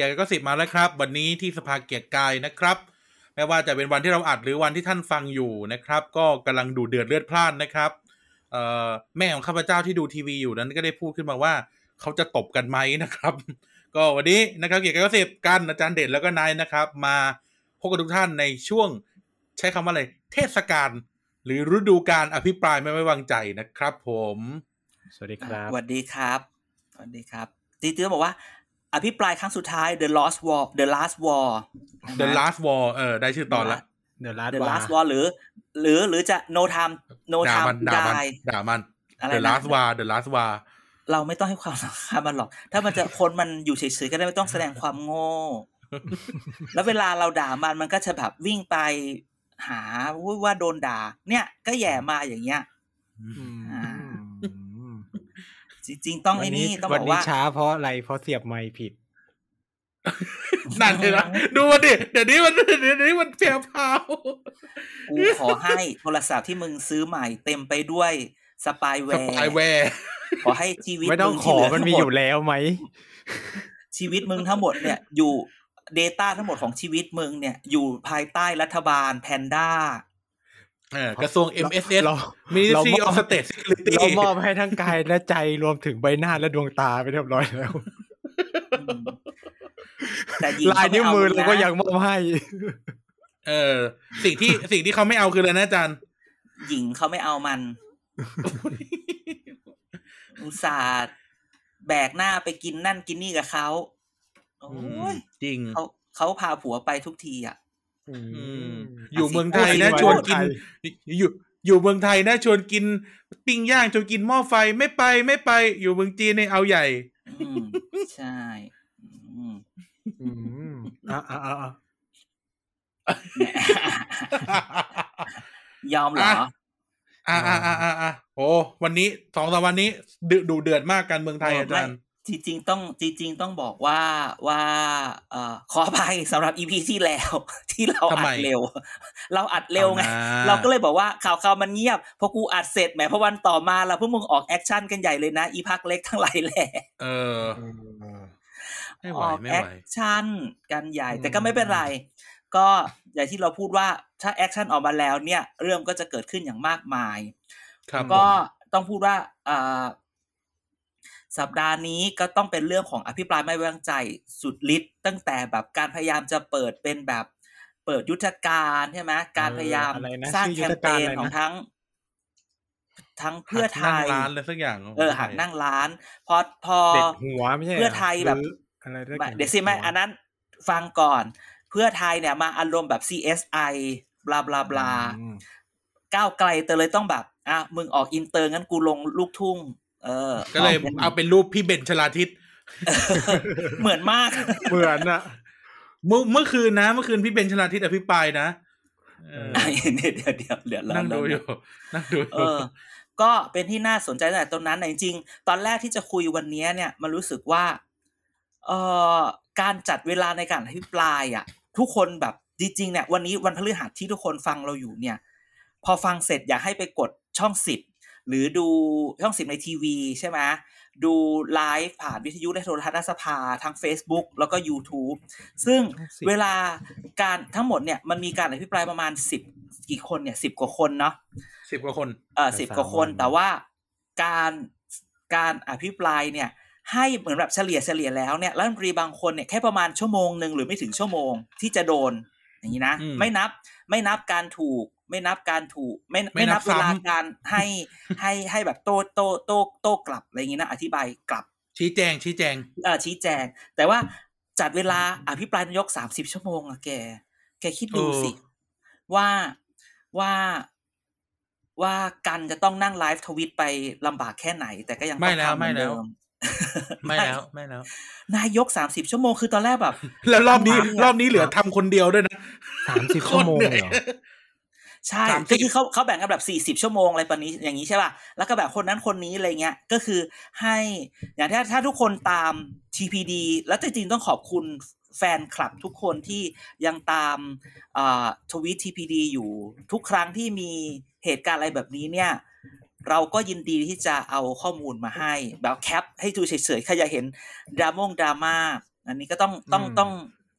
กียร์ก็สิบมาแล้วครับ วันนี้ที่สภาเกียร์กายนะครับ ไม่ว่าจะเป็นวันที่เราอัดหรือวันที่ท่านฟังอยู่นะครับ ก็กำลังดูเดือดเลือดพล่านนะครับเอ่อแม่ของข้าพเจ้าที่ดูทีวีอยู่นั้นก็ได้พูดขึ้นมาว่าเขาจะตบกันไหมนะครับ ก็วันนี้นะครับเกียร์กายก็สิบกันอาจารย์เด่นแล้วก็นายนะครับ มาพบกับทุกท่านในช่วงใช้คำว่าอะไรเทศกาลหรือฤดูการอภิปรายไม่ไว้วางใจนะครับ ผม สวัสดีครับสวัสดีครับสวัสดีครับตีเตือนบอกว่า อภิปรายครั้งสุดท้าย The Lost War The Last War The Last War เออได้ชื่อตอนละเดี๋ยวลาด The วา Last War หรือ หรือหรือจะ No Time No ด่า Time มัน to ด่ามัน Die ด่ามันอะไร The นะ Last War The Last War เราไม่ต้องให้ความสำคัญมันหรอก ถ้ามันจะคนมันอยู่เฉยๆก็ได้ไม่ต้องแสดงความโง่ แล้วเวลาเราด่ามันมันก็จะแบบวิ่งไปหาว่าโดนด่า เนี่ย ก็แย่มาอย่างเงี้ยอืมอ่า จริง ๆ ต้องไอ้นี่ต้องวับอกนี้ว่าช้าเพราะอะไรเพราะเสียบไมค์ผิดนั่นเลยนะดูมันดิเดี๋ยวนี้มันเดี๋ยวนี้มันเพียวพราวกูขอให้โทรศัพท์ที่มึงซื้อใหม่เต็มไปด้วยสปายแวสร์ปายแวร์ขอให้ชีวิตไม่ต้องงขที่อเหลืมันมีทั้งหอยู่แล้วไหม ชีวิตมึงทั้งหมดเนี่ยอยู่ Data ทั้งหมดของชีวิตมึงเนี่ย อยู่ภายใต้รัฐบาลแพนด้าเออ กระทรวง MSS เรา Ministry เรามอบ of State Security เรามอบให้ทั้งกายและใจรวมถึงใบหน้าและดวงตาไปเรียบร้อยแล้วแต่ยิงลายนิ้วมือขเราไก็ยังมอบให้ เออ สิ่งที่สิ่งที่เขาไม่เอาคืออะไรนะอาจารย์ หญิงเขาไม่เอามันอุตส่าห์แบกหน้าไปกินนั่นกินนี่กับเขาโอ้ยจริงเขาเขาพาผัวไปทุกทีอะ อือืมมอยู่เมืองไทยพูดสินะพูดชวนกินไทยอยู่อยู่เมืองไทยนะชวนกินปิ้งย่างชวนกินหม้อไฟไม่ไปไม่ไป อยู่เมืองจีนเนี่ยเอาใหญ่อืมใช่อืมอืมอะอะอะอะยอมเหรออะอ่าอ่าอ่าอ่าอ่าโอ้วันนี้สองสามวันนี้ดุดูเดือดมากการเมืองไทยอาจารย์ จริงๆต้องจริงๆต้องบอกว่าว่าเอ่อขออภัยสำหรับ EP ที่แล้ว ที่เราทำอัไมดเร็ว เราอัดเร็วไงเอานะเราก็เลยบอกว่าข่าวข่าวมันเงียบพอกูอัดเสร็จแหมพอวันต่อมาเราพวกมึงออก action กันใหญ่เลยนะ อีพรรคเล็กทั้งหลายแหละเอออืมไม่ไหวไม่ไหวออก action กันใหญ่อืมแต่ก็ไม่เป็นไร ก็อย่างที่เราพูดว่าถ้า action ออกมาแล้วเนี่ย เรื่องก็จะเกิดขึ้นอย่างมากมายครับก็ผมต้องพูดว่าอ่า สัปดาห์นี้ก็ต้องเป็นเรื่องของอภิปรายไม่ไว้วางใจสุดฤทธิ์ตั้งแต่แบบการพยายามจะเปิดเป็นแบบเปิดยุทธการใช่ไหมการพยายามอะไรนะสร้างชื่อแคยุทธการอะไรนะของทั้ง ทั้งเพื่อไทหักนั่งยร้านอะไรสักอย่างขงเออไทยหักนั่งร้าน พอพอเด็ดหัวไม่ใช่หรเพื่อไทยแบบหรืออะไรสักอไม่ย่างไม่เดี๋ยวสิไม่อันนั้นฟังก่อน เพื่อไทยเนี่ยมาอารมณ์แบบ CSI บลาบลาบลาอืมก้าวไกลแต่เลยต้องแบบอะมึงออกอินเตอร์งั้นกูลงลูกทุ่ง เออ ก็เลยป็นเอาเป็นรูปพี่เบนชลาทิศเหมือนมาก เหมือนอะเมื่อเมื่อคืนนะ เมื่อคืนพี่เบนชลาทิศอภิปรายนะเออเดี๋ยวเดี๋ยวเดี๋ยวเดี๋ยวเรานั่งดูอยู่นั่งดูอเอยู่อก็เป็นที่น่าสนใจตั้งแต่ตรงนั้นแต่จริงๆตอนแรกที่จะคุยวันนี้เนี่ยมันรู้สึกว่าเอ่อการจัดเวลาในการอภิปรายอะ ทุกคนแบบจริงๆเนี่ยวันนี้วันพฤหัสที่ทุกคนฟังเราอยู่เนี่ย พอฟังเสร็จอยากให้ไปกดช่องสิบ หรือดูช่องสิบในทีวีใช่ไหมดูไลฟ์ผ่านวิทยุและโทรทัศน์สภาทาง Facebook แล้วก็ YouTube ซึ่งเวลาการทั้งหมดเนี่ยมันมีการอภิปรายประมาณสิบกี่คนเนี่ยสิบกว่าคนเนาะสิบกว่าคนเออสิบกว่าคน แต่ว่าการการอภิปรายเนี่ยให้เหมือนแบบเฉลี่ยเฉลี่ยแล้วเนี่ยรัฐมนตรีบางคนเนี่ยแค่ประมาณชั่วโมงหนึ่งหรือไม่ถึงชั่วโมงที่จะโดนอย่างนี้นะอืมไม่นับไม่นับการถูก ไม่นับการถูกไม่ไม่ไม่นันับบเวลาซ้ำการให้ให้ให้แบบโต้โต้โต้โต้กลับอะไรอย่างนี้นะอธิบายกลับ ชี้แจง ชี้แจงเออชี้แจง แต่ว่าจัดเวลาอภิปรายนายกสามสิบชั่วโมงอะแก แกคิดดูเออสิว่าว่าว่ากันจะต้องนั่งไลฟ์ทวิตไปลำบากแค่ไหน แต่ก็ยังต้ไม่องแล้วทำเหมืไม่อนแล้เดิวมไม่แล้วไม่แล้ว นายกสามสิบชั่วโมงคือตอนแรกแบบ แล้วรอบนี้คำถามเนี่ยรอบนี้เหลือทำคนเดียวด้วยนะสามสิบชั่วโมงเลยเหรอ ใช่สามสิบก็คือเขาเขาแบ่งกันแบบสี่สิบ40ชั่วโมงอะไรประนี้อย่างนี้ใช่ป่ะแล้วก็แบบคนนั้นคนนี้อะไรเงี้ยก็คือให้อย่างถ้าถ้าทุกคนตาม TPD แล้วจริงๆต้องขอบคุณแฟนคลับทุกคนที่ยังตามทวีต TPD อยู่ทุกครั้งที่มีเหตุการณ์อะไรแบบนี้เนี่ยเราก็ยินดีที่จะเอาข้อมูลมาให้ แบบแคปให้ดูเฉยๆใครอยากเห็นดรามงดราม่าอันนี้ก็ต้องต้องอืมต้อง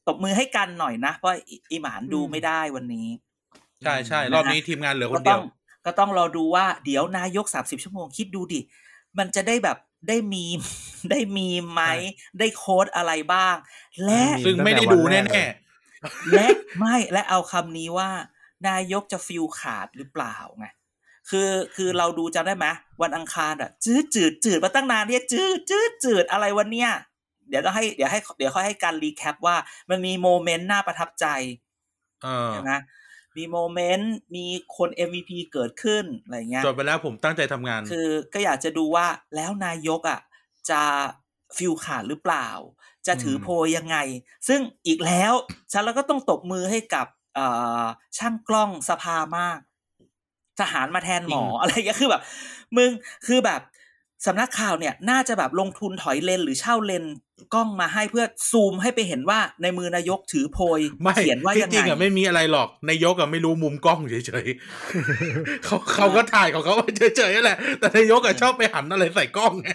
ตบมือให้กันหน่อยนะ เพราะอีอีหมานดูไม่ได้วันนี้ ใช่ใช่รอบนี้ทีมงานเหลือคก็นเดีต้ยอวงก็ต้องรอดูว่าเดี๋ยวนายกสามสิบชั่วโมงคิดดูดิ มันจะได้แบบได้มีมได้มีมไหมใช่ได้ quote อะไรบ้าง และมีซึ่งไม่ได้ดูแน่และไม่และเอาคำนี้ว่า นายกจะฟิวส์ขาดหรือเปล่าไงคือคือเราดูจำได้ไหมวันอังคารอะ จืดจืดจืดมาตั้งนานเนี่ยจืดจืดจืดอะไรวันเนี้ยเดี๋ยวต้องให้เดี๋ยวให้เดี๋ยวค่อยให้การ recap ว่ามันมี moment น่าประทับใจๆเออใช่ไห มมี moment มีคน MVP เกิดขึ้นอะไรเงี้ยจบไปแล้วผมตั้งใจทำงาน คือก็อยากจะดูว่าแล้วนายกอะจะฟิลขาดหรือเปล่า จะถือโพยยังไง ซึ่งอีกแล้วฉันแล้วก็ต้องตบมือให้กับเอ่อช่างกล้องสภามาก ทหารมาแทนหมอจริงอะไรเงี้ยคือแบบ มึงคือแบบ สำนักข่าวเนี่ยน่าจะแบบลงทุนถอยเลนหรือเช่าเลนกล้องมาให้เพื่อซูมให้ไปเห็นว่าในมือนายกถือโพยไม่เขียนว่าที่ยังจริงไงอะไม่มีอะไรหรอกนายกอะไม่รู้มุมกล้องเฉยๆเขาเขาก็ถ่ายของเขาเฉยๆแหละ แต่นายกอะชอบไปหันอะไรใส่กล้องไง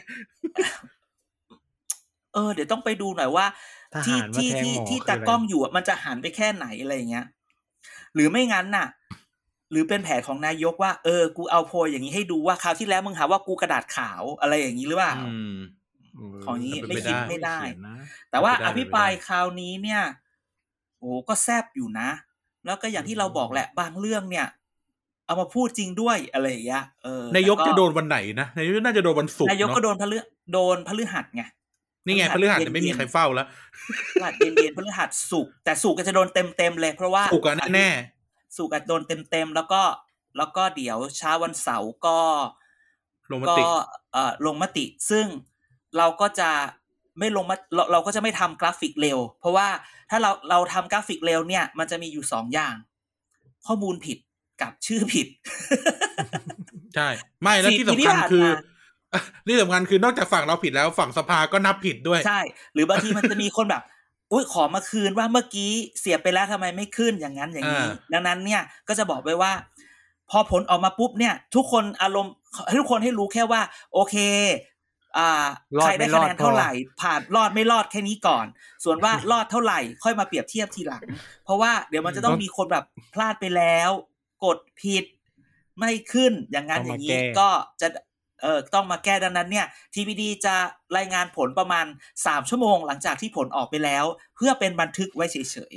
เออ เดี๋ยวต้องไปดูหน่อยว่าทที่หารมาที่แทงที่หมอที่คือตาอะไรกล้องอยู่อะมันจะหันไปแค่ไหนอะไรอย่างเงี้ย หรือไม่งั้นน่ะ หรือเป็นแผนของนายกว่าเออ กูเอาโพยอย่างนี้ให้ดูว่าคราวที่แล้วมึงหาว่ากูกระดาษขาวอะไรอย่างนี้หรือเปล่าอืมเของนี้เป็นไม่ไปคิดได้ไม่ได้เขียนนะแต่ว่าเป็นไปได้อภิปรายคราวนี้เนี่ยโอ้ก็แซบอยู่นะ แล้วก็อย่างที่เราบอกแหละบางเรื่องเนี่ย เอามาพูดจริงด้วยอะไรอย่างเงี้ยเออนายกแต่จะโดนวันไหนนะนายกน่าจะโดนวันศุกร์นายกก็เนาะโดนพฤโดนพฤหัสไงนี่ไงพพฤฤหัหัสสเนี่ยไม่มีเย็นๆใครเฝ้าแล้วพฤหัสเย็นๆพฤหัสสุกร์แต่สุกร์ก็จะโดนเต็มเต็มๆเลยเพราะว่าศุกร์อะแน่ สุกร์อะโดนเต็มเต็มๆแล้วก็แล้วก็เดี๋ยวเช้าวันเสาร์ก็ๆลงมก็ติเอ่อลงมติ ซึ่งเราก็จะไม่ลงมาเราเราก็จะไม่ทำกราฟิกเร็ว เพราะว่าถ้าเราเราทำกราฟิกเร็วเนี่ย มันจะมีอยู่สองอย่าง ข้อมูลผิดกับชื่อผิด ใช่ ไม่ที่สำคัญคือแล้วสี่ปีที่ผ่านมาที่สำคัญคือนอกจากฝั่งเราผิดแล้วฝั่งสภาก็นับผิดด้วย ใช่ หรือบางทีมันจะมีคนแบบ อุ้ยขอมาคืนว่าเมื่อกี้เสียไปแล้วทำไมไม่ขึ้นอย่างนั้นอย่างนี้อ่าดังนั้นเนี่ยก็จะบอกไว้ว่า พอผลออกมาปุ๊บเนี่ย ทุกคนอารมณ์ให้ทุกคนให้รู้แค่ว่า โอเคอ่ารอดใครได้ไม่รคะอดแนนเท่าไหร่ ผ่านรอดไม่รอดแค่นี้ก่อน ส่วนว่ารอดเท่าไหร่ค่อยมาเปรียบเทียบทีหลัง เพราะว่าเดี๋ยวมันจะต้องมีคนแบบพลาดไปแล้ว กดผิดไม่ขึ้นอย่างนั้นต้องอมาย่างนี้แก้ก็จะ เออต้องมาแก้ดังนั้นเนี่ย TPD จะรายงานผลประมาณสามชั่วโมงหลังจากที่ผลออกไปแล้ว เพื่อเป็นบันทึกไว้เฉย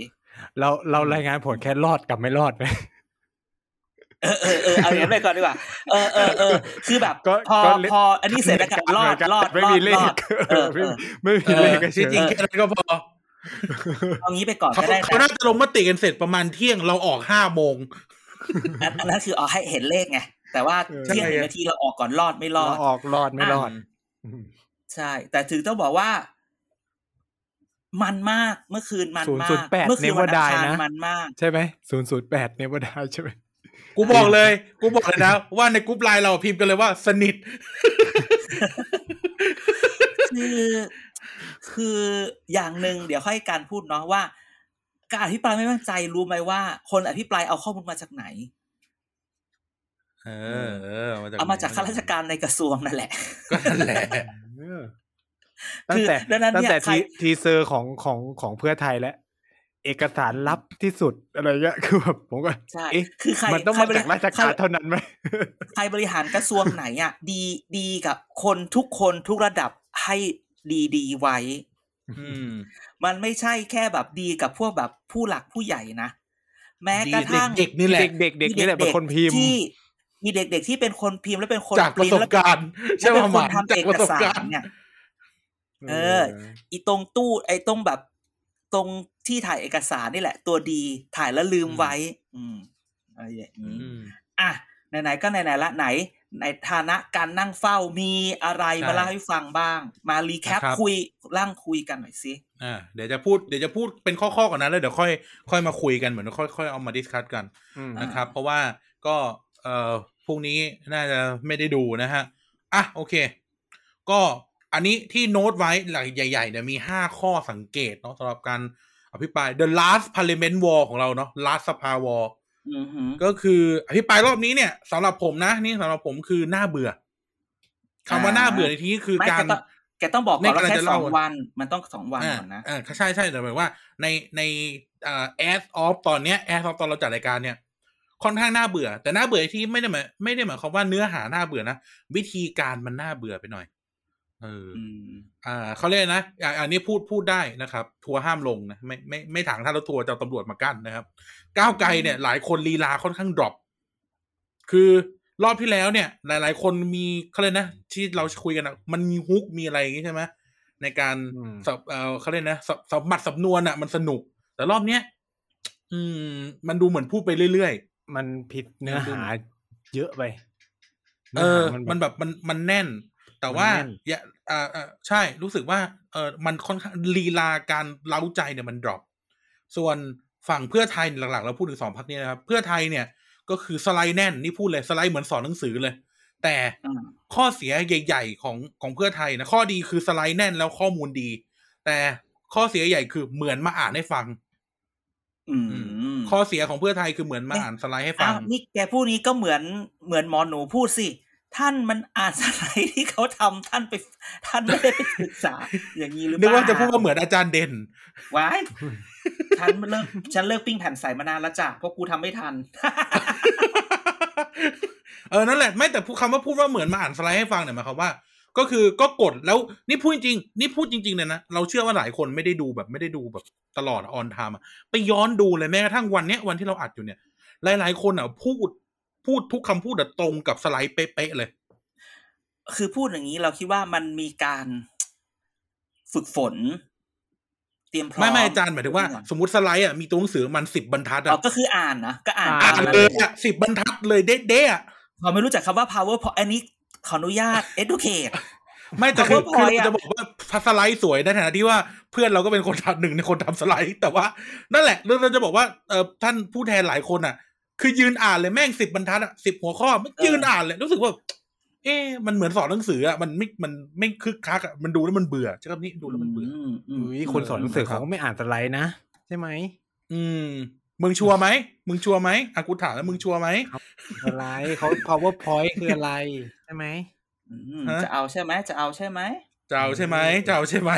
เราเรารายงานผลแค่รอดกับไม่รอดไหมๆเออเออเออเอาอย่างนั้นไปก่อนดีกว่าเออเออเออคือแบบก็พอก็เล่นพออันนี้เสร็จแล้วกันรอดรอดไม่รอมีดเลรขอดเออไม่เออไม่มีเลขก็เฉที่ยจริงแค่นั้นก็พอเอางี้ไปก่อนเขาก็ได้เขานะน่าจะลงมติกันเสร็จประมาณเที่ยงเราออกห้าโมงอันอันนั้นคือเอาให้เห็นเลขไง แต่ว่าเที่ยงหนึ่งนาทีเราออกก่อนรอดไม่รอเราดออกรอดไม่รอดมใช่ แต่ถึงต้องบอกว่า มันมากเมื่อคืนมันมาก008เมื่อคืนวันอังคาร Never Die นะมันมาก ใช่ไหมศูนย์ศูนย์แปดเนี่ยว่าได้ใช่ไหมกูบอกเลย กูบอกเลยนะว่าในกรุ๊ปไลน์เราพิมพ์กันเลยว่าสนิท คือคืออย่างหนึ่งเดี๋ยวค่อยการพูดเนาะว่า การอภิปรายไม่ไว้วางใจรู้ไหมว่า คนอภิปรายเอาข้อมูลมาจากไหน เออเออเอามาจากข้าราชการในกระทรวงนั่นแหละ ก็นั่นแหละเออตั้งแต่ดังนั้นตั้งเนี่ยแต่ใครทีteaser ของของของเพื่อไทยแล้วเอกสารลับที่สุดอะไรเงี้ยคือแบบผมก็ใช่เอ๊ะคือใครมันต้องใครมาบริจากราชใครการเท่านั้นไหมใครบริหารกระทรวงไหนอะดีดีกับคนทุกคนทุกระดับให้ดีดีไว้อืมมันไม่ใช่แค่แบบดีกับพวกแบบผู้หลักผู้ใหญ่นะแม้ดีกระทั่งเด็กๆนี่แหละเด็กๆเด็กนี่แหละเป็นคนพิมพ์ที่ มีเด็กๆที่เป็นคนพิมพ์และเป็นคนจากประสบการณ์แล้ใช่วไหมเป็นคนทำเอกสารใช่ไหมมาจากประสบการณ์เนี่ยเออ อีตรงตู้ ไอ้ตรงแบบ ตรงที่ถ่ายเอกสารนี่แหละ ตัวดีถ่ายแล้วลืมไว้ อืมอะไรอย่างนี้อืมอะไหนๆก็ไหนๆละไหน ในฐานะการนั่งเฝ้ามีอะไรใช่มาเล่าให้ฟังบ้าง มา recap นะครับคุยร่างคุยกันหน่อยสิอ่าเดี๋ยวจะพูดเดี๋ยวจะพูดเป็นข้อๆก่อนนะแล้วเดี๋ยวค่อยค่อยมาคุยกันเหมือนค่อยค่อยเอามา discuss กันอืมนะครับ เพราะว่าก็ เอ่อพรุ่งนี้น่าจะไม่ได้ดูนะฮะ อะโอเค ก็อันนี้ที่โน้ตไว้หลักใหญ่ๆเนี่ยมีห้าข้อสังเกตเนาะสำหรับการอภิปราย The Last Parliament War ของเราเนาะ Last สภา War อือหือก็คืออภิปรายรอบนี้เนี่ยสำหรับผมนะ นี่สำหรับผมคือน่าเบื่อคำว่าอ่าน่าเบื่อในที่นี้คือไม่กาแกรต้องแกต้องบอกก่อนไม่ว่าแค่กำลังจะสเล่าองวันมันต้องสองวันอ่าก่อนนะอ่าใช่ใช่แต่หมายว่าในในเอ่อ as of ตอนเนี้ย as of ตอนเราจัดรายการเนี่ย ค่อนข้างน่าเบื่อ แต่น่าเบื่อที่ไม่ได้หมายไม่ได้หมายความว่าเนื้อหาน่าเบื่อนะวิธีการมันน่าเบื่อไปหน่อย เออออืมอ่าเขาเรียกนะอ่าอันนี้พูดพูดได้นะครับ ทัวร์ห้ามลงนะไม่ไม่ไม่ถางถ้ารถทัวร์จะเอาตำรวจมากั้นนะครับ ก้าวไกลเนี่ย หลายคนลีลาค่อนข้างดรอปคือรอบที่แล้วเนี่ย หลาย ๆ คนมีเขาเรียกนะที่เราคุยกันนะมันมีฮุกมีอะไรอย่างงี้ใช่ไหมในการอืมสับเออเขาเรียกนะสับสับหมัดสับนวลอะ มันสนุก แต่รอบเนี้ยอืม มันดูเหมือนพูดไปเรื่อย มันผิดเนื้อหาเยอะไปๆเออ มันแบบมันมันแน่น แต่ว่ามันแน่นอย่าอ่าอ่าใช่ รู้สึกว่า เออมันค่อนข้างลีลาการเล้าใจเนี่ยมันดรอป ส่วนฝั่งเพื่อไทยหลักๆ เราพูดถึงสองพักนี้นะครับ เพื่อไทยเนี่ย ก็คือสไลด์แน่นนี่พูดเลยสไลด์เหมือนสอนหนังสือเลย แต่อืมข้อเสียใหญ่ ๆ ของของเพื่อไทยนะข้อดีคือสไลด์แน่นแล้วข้อมูลดี แต่ข้อเสียใหญ่คือเหมือนมาอ่านให้ฟัง อืม ข้อเสียของเพื่อไทยคือเหมือนมาอ่านสไลด์ให้ฟัอ้างวนี่แกพูดนี้ก็เหมือนเหมือนหมอหนูพูดสิ ท่านมันอ่านสไลด์ที่เขาทำท่านไป ท่านไม่ได้ไปศึกษา อย่างนี้หรือเปนึกล่าว่าจะพูดว่าเหมือนอาจารย์เด่นว้ายฉันเลิกฉันเลิกปิ้งแผ่นใสมานานแล้วจ้ะเพราะกูทำไม่ทันเออนั่นแหละไม่แต่พูดคำว่าพูดว่าเหมือนมาอ่านสไลด์ให้ฟังเนี่ยหมายความว่า ก็คือก็กดแล้วนี่พูดจริงๆนี่พูดจริงๆเลยนะเราเชื่อว่าหลายคนไม่ได้ดูแบบไม่ได้ดูแบบตลอด on time ไปย้อนดูเลยแม้กระทั่งวันเนี้ยวันที่เราอัดอยู่เนี่ย หลาย ๆ คนอะพูดพูดทุกคำพูดอะตรงกับสไลด์เป๊ะๆเลย คือพูดอย่างนี้เราคิดว่ามันมีการฝึกฝน เตรียมพร้อมไม่ไม่อาจารย์หมายถึงว่า สมมติสไลด์อะมีตัวหนังสือมันสิบบรรทัดอ๋ออะก็คืออ่านนะก็อ่านอ่านตมเลยอะสิบบรรทัดเลยเด๊ะๆอะเขาไม่รู้จักคำว่า power point อันนี้ ขออนุญาต educate ไม่แต่คือ PowerPoint คือเราจะบอกว่าสไลด์สวยในฐานะที่ว่าเพื่อนเราก็เป็นคนทำหนึ่งในคนทำสไลด์ แต่ว่านั่นแหละเราจะบอกว่าเออท่านผู้แทนหลายคนอะ คือยืนอ่านเลยแม่งสิบบรรทัดอะสิบหัวข้อมันยืนอ่านเลยรู้สึกว่า เอ๊ะมันเหมือนสอนหนังสืออะมันไม่มันไม่คึกคักอะมันดูแล้วมันเบื่อใช่คำนี้ดูแล้วมันเบื่อมอืมอุ้ยคนสอนหนังสือเขาก็ไม่อ่านสไลด์นะใช่ไหมอืม มึงชัวร์ไหมมึงชัวร์ไหมอะกูถามแล้วมึงชัวร์ไหมสไลด์เขา powerpoint คืออะไรใช่ไหมอืมฮะจะเอาใช่ไหมจะเอาใช่ไหมจะเอาใช่ไหมจะเอาใช่ไหม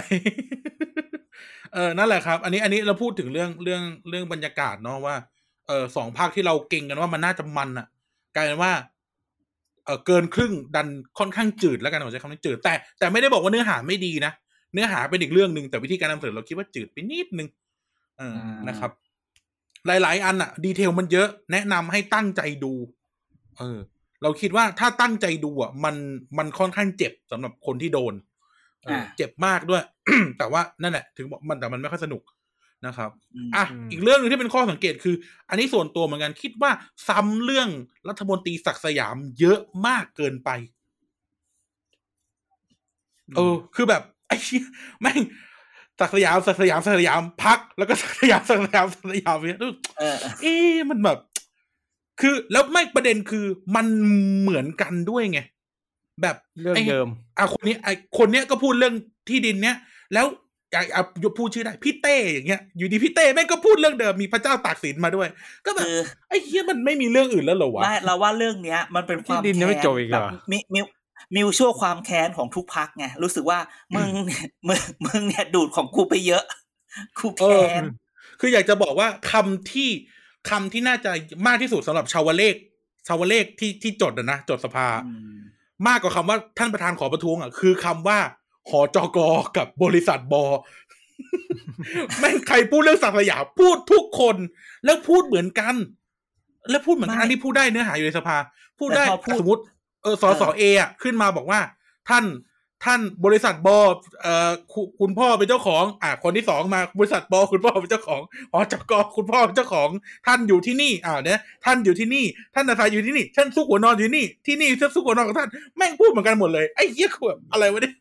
เออนั่นแหละครับ อันนี้อันนี้เราพูดถึงเรื่องเรื่องเรื่องบรรยากาศเนาะว่าเออสองภาคที่เราเก่งกันว่ามันน่าจะมันอะกลายเป็นว่าเออเกินครึ่งดันค่อนข้างจืดแล้วกันผมใช้คำนี้จืดแต่แต่ไม่ได้บอกว่าเนื้อหาไม่ดีนะเนื้อหาเป็นอีกเรื่องหนึ่งแต่วิธีการนำเสนอเราคิดว่าจืดไปนิดนึงเอออานะครับ หลาย ๆ อันอะดีเทลมันเยอะ แนะนำให้ตั้งใจดู เออ เราคิดว่าถ้าตั้งใจดูอะมันมันค่อนข้างเจ็บสำหรับคนที่โดนเอออาเจ็บมากด้วย แต่ว่านั่นแหละ ถึงบอกมันแต่มันไม่ค่อยสนุกนะครับอืมอะอืมอีกเรื่องหนึงที่เป็นข้อสังเกตคือ อันนี้ส่วนตัวเหมือนกันคิดว่าซ้ำเรื่องรัฐมนตรีศักดิ์สยามเยอะมากเกินไป เออ คือแบบไอ้เหี้ยแม่ง ศักดิ์สยามศักดิ์สยามศักดิ์สยามพัก แล้วก็ศักดิ์สยามศักดิ์สยามศักดิ์สยามเนี่ยเออเอ๊ะมันแบบ คือแล้วไม่ประเด็นคือมันเหมือนกันด้วยไงแบบเรื่องไเดิมอะคนนี้ไอคนเนี้ยก็พูดเรื่องที่ดินเนี้ยแล้วอะอะยกพูดชื่อได้พี่เต้อย่างเงี้ย อยู่ดีพี่เต้แม่งก็พูดเรื่องเดิมมีพระเจ้าตากสินมาด้วย ก็แบบคือไอ้เหี้ยมันไม่มีเรื่องอื่นแล้วเหรอวะไม่เราว่าเรื่องเนี้ย มันเป็นความที่ดินยังไม่แค้นจบอีกเหรอแบบมิมิว มิวชั่วความแค้นของทุกพักไงรู้สึกว่ามึงเนี่ยมึงมึงเนี่ยดูดของกูไปเยอะกูเออแค้นคืออยากจะบอกว่าคำที่คำที่น่าจะมากที่สุดสำหรับชาวเลขชาวเลขที่ที่จดอะนะจดสภามมากกว่าคำว่าท่านประธานขอประท้วงอะคือคำว่าหอจกกับบริษัทบอแม่งใครพูดเรื่องศักดิ์สยามพูดทุกคน แล้วพูดเหมือนกัน แล้วพูดเหมือนกันไม่อันที่พูดได้เนื้อหาอยู่ในสภา พูดได้แต่พอพูดสมมติ เออสสเออะขึ้นมาบอกว่า ท่านท่านบริษัทบอเอ่อคุคุณพ่อเป็นเจ้าของ อ่าคนที่สองมาบริษัทบอคุณพ่อเป็นเจ้าของอ๋อจกคุณพ่อเป็นเจ้าของ ท่านอยู่ที่นี่อ่าเนี่ยท่านอยู่ที่นี่ ท่านอาศัยอยู่ที่นี่ท่านซุกหัวนอนอยู่นี่ที่นี่ท่านซุกหัวนอนของท่านแม่งพูดเหมือนกันหมดเลยไอ้เหี้ยคือแบบอะไรวะเนี่ย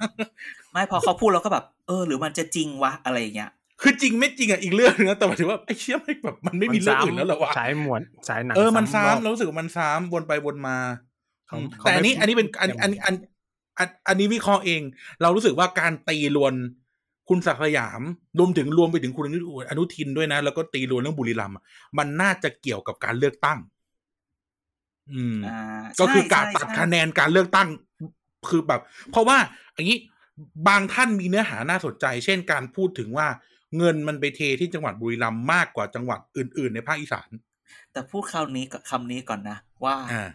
ไม่พอเขาพูดเราก็แบบ เออ หรือมันจะจริงวะอะไรอย่างเงี้ยคือจริงไม่จริงอะอีกเรื่องนึงนะแต่หมายถึงว่าไอ้เชี่ยไม่แบบมันไม่มีเรื่องอื่นแล้วเหรอวะสายหมวดสายหนังเออมันรอซ้ำบเรารู้สึกว่ามันซ้ำวนไปวนมาเขาอืมเขา แต่อันนี้ไม่อันนี้เป็นอันอย่างอันอันอันอันนี้วิเคราะห์เอง เรารู้สึกว่าการตีลวนคุณศักดิ์สยามรวมถึงรวมไปถึงคุณอนุอนุทินด้วยนะ แล้วก็ตีลวนเรื่องบุรีรัมย์อะมันน่าจะเกี่ยวกับการเลือกตั้ง อืมอ่าก็คือการใช่ตัดใช่คะแนนการเลือกตั้ง คือแบบ เพราะว่าอย่างนี้บางท่านมีเนื้อหาน่าสนใจ เช่นการพูดถึงว่าเงินมันไปเทที่จังหวัดบุรีรัมย์มากกว่าจังหวัดอื่น ๆ ในภาคอีสาน แต่พูดคำนี้กับคำนี้ก่อนนะว่าอ่า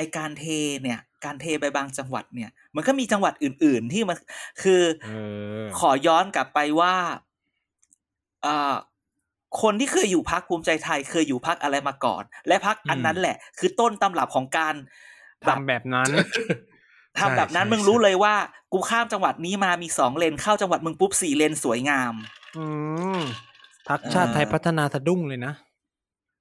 ไอการเทเนี่ย การเทไปบางจังหวัดเนี่ย มันก็มีจังหวัดอื่น ๆ ที่มันคือเออขอย้อนกลับไปว่าเอ่อคนที่เคยอยู่พักภูมิใจไทย เคยอยู่พักอะไรมาก่อน และพักอันนั้นแหละ คือต้นตำรับของการแบบทำแบบนั้นทำแบบนั้นใช่มึงใช่รู้เลยว่า กูข้ามจังหวัดนี้มามีสองเลนเข้าจังหวัดมึงปุ๊บสี่เลนสวยงาม อืมพักชาติไทยพัฒนาสะดุ้งเลยนะ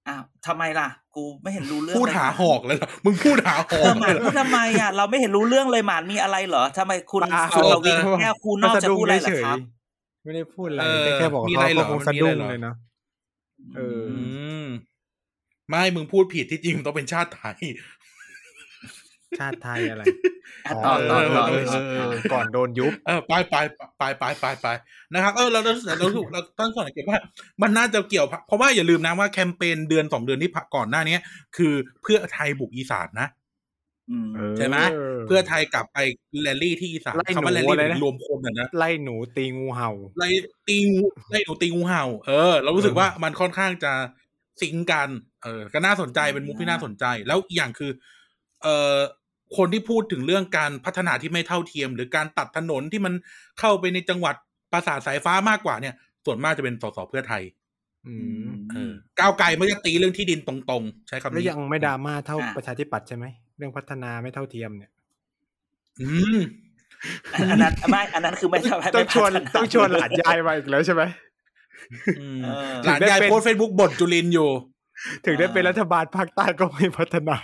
อ้าวทำไมล่ะ กูไม่เห็นรู้เรื่องพูดเลยหาหมนหอกเลยเหรอมึงพูดหาหอเอกอหเลมายนเหรอพูดทำไมอะเราไม่เห็นรู้เรื่องเลยหมานมีอะไรเหรอทำไมคุณเปล่าสุรวิทย์แก้วคูนอกจะพูดอะไรเหรอครับไม่ได้พูดอะไรเออแค่บอกมีเขาอะไรเหรอก็คงมันสะมีดุ้อะไรเหรองเลยเนาะเอออืมไม่มึงพูดผิดที่จริงมันต้องเป็นชาติไทย ชาติไทยอะไรอะต่อต่อต่อเออเออเออก่อนโดนยุบเออไปไปไปไปไปไปนะครับเออเราเราเราเราเราต้องสังเกตว่า มันน่าจะเกี่ยว เพราะว่าอย่าลืมนะว่าแคมเปญเดือนสองเดือนที่ผ่านก่อนหน้านี้คือเพื่อไทยบุกอีสานนะอืมใช่ไหมเพื่อไทยกลับไปแรลลี่ที่อีสานไล่หนูคำว่าแรลลี่อะไรนะรวมคนอะนะไล่หนูตีงูเห่าไล่ตีงูไล่หนูตีงูเห่า เออ เรารู้สึกว่ามันค่อนข้างจะสิงกัน เออ ก็น่าสนใจเป็นมุกที่น่าสนใจ แล้วอีกอย่างคือ เอ่อ คนที่พูดถึงเรื่องการพัฒนาที่ไม่เท่าเทียม หรือการตัดถนนที่มันเข้าไปในจังหวัดปราสาทสายฟ้ามากกว่าเนี่ย ส่วนมากจะเป็นสสเพื่อไทยอืมเออก้าวไกลไม่จะตีเรื่องที่ดินตรงๆ ใช้คำแล้วนี้ยังไม่ดราม่าเท่าอะประชาธิปัตย์ใช่ไหมเรื่องพัฒนาไม่เท่าเทียมเนี่ยอืมอันนั้นไม่อันนั้นคือไม่ทำให้ต้อไม่งชวนพัฒาต้องชวนหลานยายมาอีกแล้วใช่ไหมอืมเออหลานยายโพสเฟซบุ๊กบ่นจุลินทร์อยู่ ถึงได้เป็นอ่ารัฐบาลภาคใต้ก็ไม่พัฒนา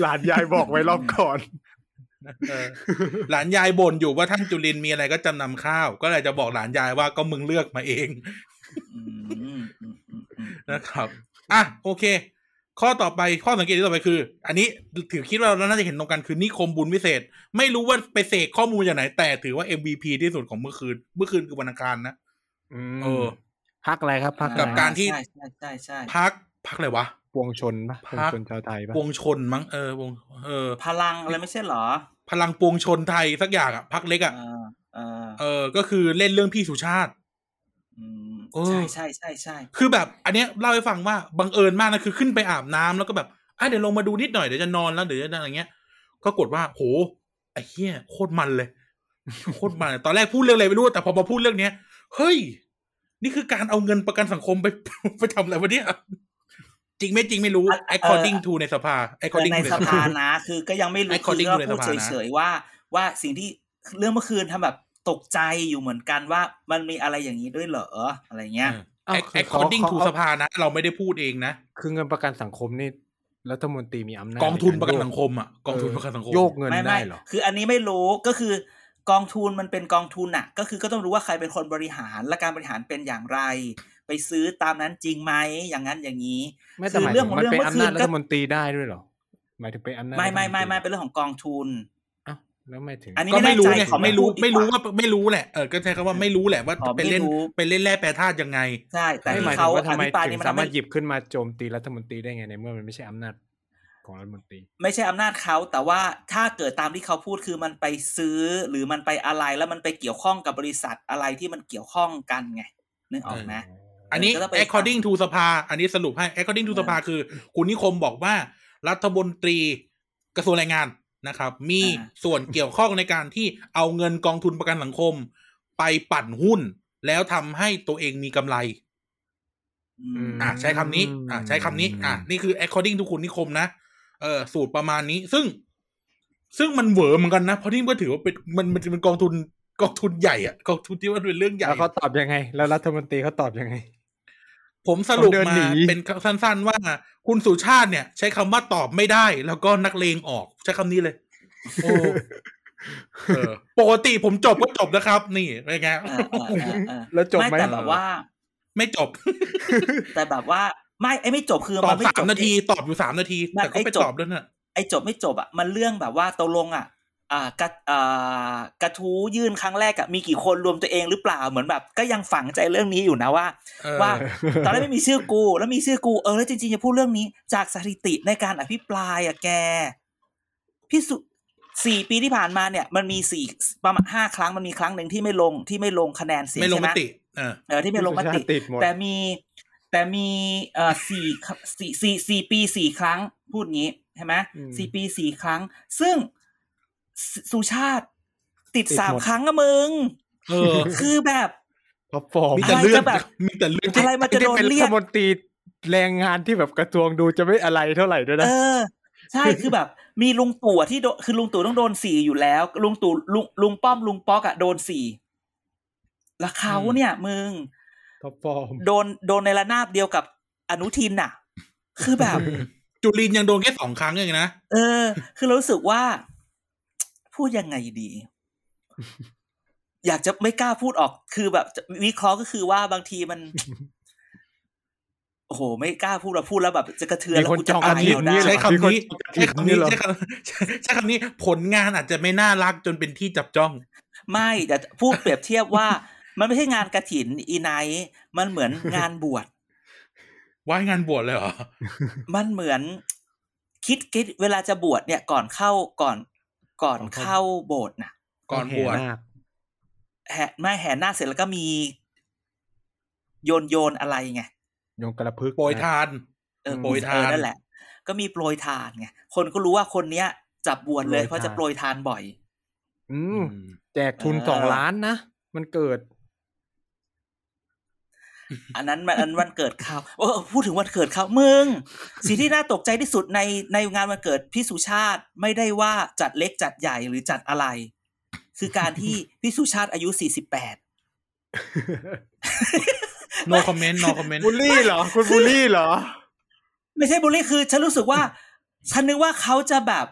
หลานยายบอกไว้รอบก่อนเออหลานยายบ่นอยู่ว่าท่านจุลินทร์มีอะไรก็จำนำข้าว ก็เลยจะบอกหลานยายว่าก็มึงเลือกมาเองอืมอืมอืมอืมอืมนะครับ อะโอเค ข้อต่อไปข้อสังเกตที่ต่อไปคือ อันนี้ถือคิดว่าเราน่าจะเห็นตรงกันคือนิคมบุญวิเศษ ไม่รู้ว่าไปเสกข้อมูลจากไหน แต่ถือว่า MVP ที่สุดของเมื่อคืน เมื่อคืนคือวันอังคารนะอืมเออพักอะไรครับพักกับอะไรการที่ใช่ใช่ใช่ใช่พักพักอะไรวะ ปวงชนปะปวงพรรคชนชาวไทยปะปวงชนมั้งเออวงเออ พลังอะไรไม่ใช่เหรอ พลังปวงชนไทยสักอย่างอะพักเล็กอะเออเออเออก็คือเล่นเรื่องพี่สุชาติอืมเออใช่ใช่ใช่ใช่คือแบบ อันเนี้ยเล่าให้ฟังว่าบังเอิญมากนะคือขึ้นไปอาบน้ำแล้วก็แบบอะเดี๋ยวลงมาดูนิดหน่อยเดี๋ยวจะนอนแล้วเดี๋ยวจะอะไรเงี้ย ก็กดว่าโหไอ้เหี้ยโคตรมันเลยโคตรมันตอนแรกพูดเรื่องอะไรไม่รู้แต่พอมาพูดเรื่องเนี้ยเฮ้ย นี่คือการเอาเงินประกันสังคมไปไปทำอะไรวะเนี่ย จริงไม่จริงไม่รู้ according to ในสภาแต่ according ใน to ในสสภาภานะ คือก็ยังไม่รู้คือ according ก็ to ในพูดสภานะเฉยๆว่า ว่าสิ่งที่เรื่องเมื่อคืนทำแบบตกใจอยู่เหมือนกันว่ามันมีอะไรอย่างนี้ด้วยเหรออะไรเงี้ยเออ according to สภานะ เราไม่ได้พูดเองนะ คือเงินประกันสังคมนี่รัฐมนตรีมีอำนาจกองทุนใาประกันโยสังคมอะกองทุนประกันสังคมโยกเงินไม่ไม่ได้เหรอคืออันนี้ไม่รู้ก็คือกองทุนมันเป็นกองทุนอะก็คือก็ต้องรู้ว่าใครเป็นคนบริหารและการบริหารเป็นอย่างไร ไปซื้อตามนั้นจริงไหมอย่างนั้นอย่างนี้ไม่แต่หมายคือเรื่ถึองงของมันเรื่องเป็นเมื่ออำคืนาจนรัก็ฐมนตรีได้ด้วยเหรอหมายถึงเป็นอำนาจไม่ไม่ไม่รัฐนตรีไม่เป็นเรื่องของกองทุนอ้าวแล้วไม่ถึงอันนี้ก็ไม่รู้ไงไม่แน่ใจขอไม่ไม่รู้พูดดีกว่าไม่รู้ว่าไม่รู้แหละเออก็ใช้คำว่าไม่รู้แหละว่าขอไปไม่เล่นรู้ไปเล่นแร่แปรธาตุยังไงใช่แต่ไม่หที่มายถึเขางว่าอทำไมภิปรายถึนี่งมันสาทำมารถให้หยิบขึ้นมาโจมตีรัฐมนตรีได้ไงในเมื่อมันไม่ใช่อำนาจของรัฐมนตรีไม่ใช่อำนาจเขาแต่ว่าถ้าเกิดตามที่เขาพูดคือมันไปซื้อหรือมันไปอะไรแล้วมันไปเกี่ยวข้องกับบริษัทอะไรที่มันเกี่ยวข้องกันไงนึกออกไหม อันนี้ก็ต้องไป according to สภา อันนี้สรุปให้ according to เออสภาคือ คุณนิคมบอกว่า รัฐมนตรีกระทรวงแรงงานนะครับ มีอ่าส่วนเกี่ยวข้องในการที่เอาเงินกองทุนประกันสังคม ไปปั่นหุ้น แล้วทำให้ตัวเองมีกำไรอืมอะใช้คำนี้ อะใช้คำนี้ อะนี่คือ according to คุณนิคมนะเออสูตรประมาณนี้ ซึ่ง ซึ่งมันเหวอเหมือนกันนะ เพราะนี่ก็ถือว่าเป็นมันมันเป็นกองทุนกองทุนใหญ่อะกองทุนที่ว่าเป็นเรื่องใหญ่แล้วเขาตอบยังไง แล้วรัฐมนตรีเขาตอบยังไง ผมสรุปเขาเดินมาหนีเป็นสั้นๆว่า คุณสุชาติเนี่ย ใช้คำว่าตอบไม่ได้ แล้วก็นักเลงออกใช้คำนี้เลย โอ้เออปกติผมจบก็จบนะครับ นี่เป็นไงเออเออเออเออแล้วจบไหมไม่แต่แบบว่า ไม่จบ แต่แบบว่า ไม่ไอ้ไม่จบคือตอมับนไม่สาจมบนาที ตอบอยู่สามนาทีไม่แต่ก็ไปไอ้จบตอบด้วยน่ะไอ้จบไม่จบอะมันเรื่องแบบว่าตกลงอะ อ่ากระอ่ากระทู้ยื่นครั้งแรกอะมีกี่คนรวมตัวเองหรือเปล่าเหมือนแบบ ก็ยังฝังใจเรื่องนี้อยู่นะว่าเออว่าตอนแรกไม่มีชื่อกู แล้วมีชื่อกูเออแล้วจริงๆจะพูดเรื่องนี้ จากสถิติในการอภิปรายอะแกพี่สุสี่ปีที่ผ่านมาเนี่ย มันมีสี่ประมาณห้าครั้งมันมีครั้งหนึ่งที่ไม่ลงที่ไม่ลงคะแนนเสียงไม่ลงใช่มไหมติเออเออที่ไม่ลงมสุชาติติดหมดแต่มีแต่มีเอ่อสี่สี่สี่สี่ปีสี่ครั้งพูดงี้ใช่ไหมอืมสี่ปีสี่ครั้ง ซึ่ง สสุชาติ ติดติดสามหมดครั้งอะมึงเออคือแบบท็อปฟอร์มมีแต่อะไรเลือจะดแบบมีแต่เลือดอะไรมันจะโดนที่เป็นเรีรัยฐกมนตรีแรงงานที่แบบกระทรวงดูจะไม่อะไรเท่าไหร่ด้วยนะเออ ใช่คือแบบ มีลุงตู่อะที่โดนคือลุงตู่ต้องโดนสี่อยู่แล้ว ลุงตู่ลุงลุงป้อมลุงป๊อกอะโดนสี่แล้วเขาเนี่ยมึงท็อปฟอร์มโดนโดนในระนาบเดียวกับอนุทินน่ะ คือแบบ จุลินยังโดนแค่สองครั้งเองนะเออ คือเรารู้สึกว่า พูดยังไงดี อยากจะไม่กล้าพูดออก คือแบบจะวิเคราะห์ก็คือว่าบางทีมัน โอ้โห ไม่กล้าพูดแล้วพูดแล้วแบบ จะกระเทือนมีแล้วคนกูจะจองตายอาทิตย์เอาได้นี้เหรอใช้คำนี้มีคนใช้คำนี้เหรอใช้คำใช้ใช้คำนี้ผลงานอาจจะไม่น่ารักจนเป็นที่จับจ้อง ไม่แต่พูดเปรียบเทียบว่า มันไม่ใช่งานกระถินอีไนท์มันเหมือนงานบวชว่ายงานบวชเลยเหรอ มันเหมือนคิดคิดเวลาจะบวชเนี่ยก่อนเข้าก่อน ก่อนเข้าโบสถ์น่ะก่อนบวชแห่นาคแห่ไม่แห่หน้าคเสร็จแล้วก็มี โยนโยนอะไรไงโยงกระพึกโปรยทานเออโปรยทานเออนั่นแหละ ก็มีโปรยทานไงคนก็รู้ว่าคนเนี้ย จับบวชเลยโปรยทานเพราะจะโปรยทานบ่อย อืมอืมแจกทุนเออสองล้านนะมันเกิด อันนั้นมันอันวันเกิดเขาโอ้พูดถึงวันเกิดเขามึงสิ่งที่น่าตกใจที่สุดในในงานวันเกิดพี่สุชาติไม่ได้ว่าจัดเล็กจัดใหญ่หรือจัดอะไร คือการที่พี่สุชาติอายุสี่สิบแปด no comment no comment บูลลี่เหรอ คุณบูลลี่เหรอ ไม่ใช่บุลลี่คือ ฉันรู้สึกว่า ฉันนึกว่าเขาจะแบบ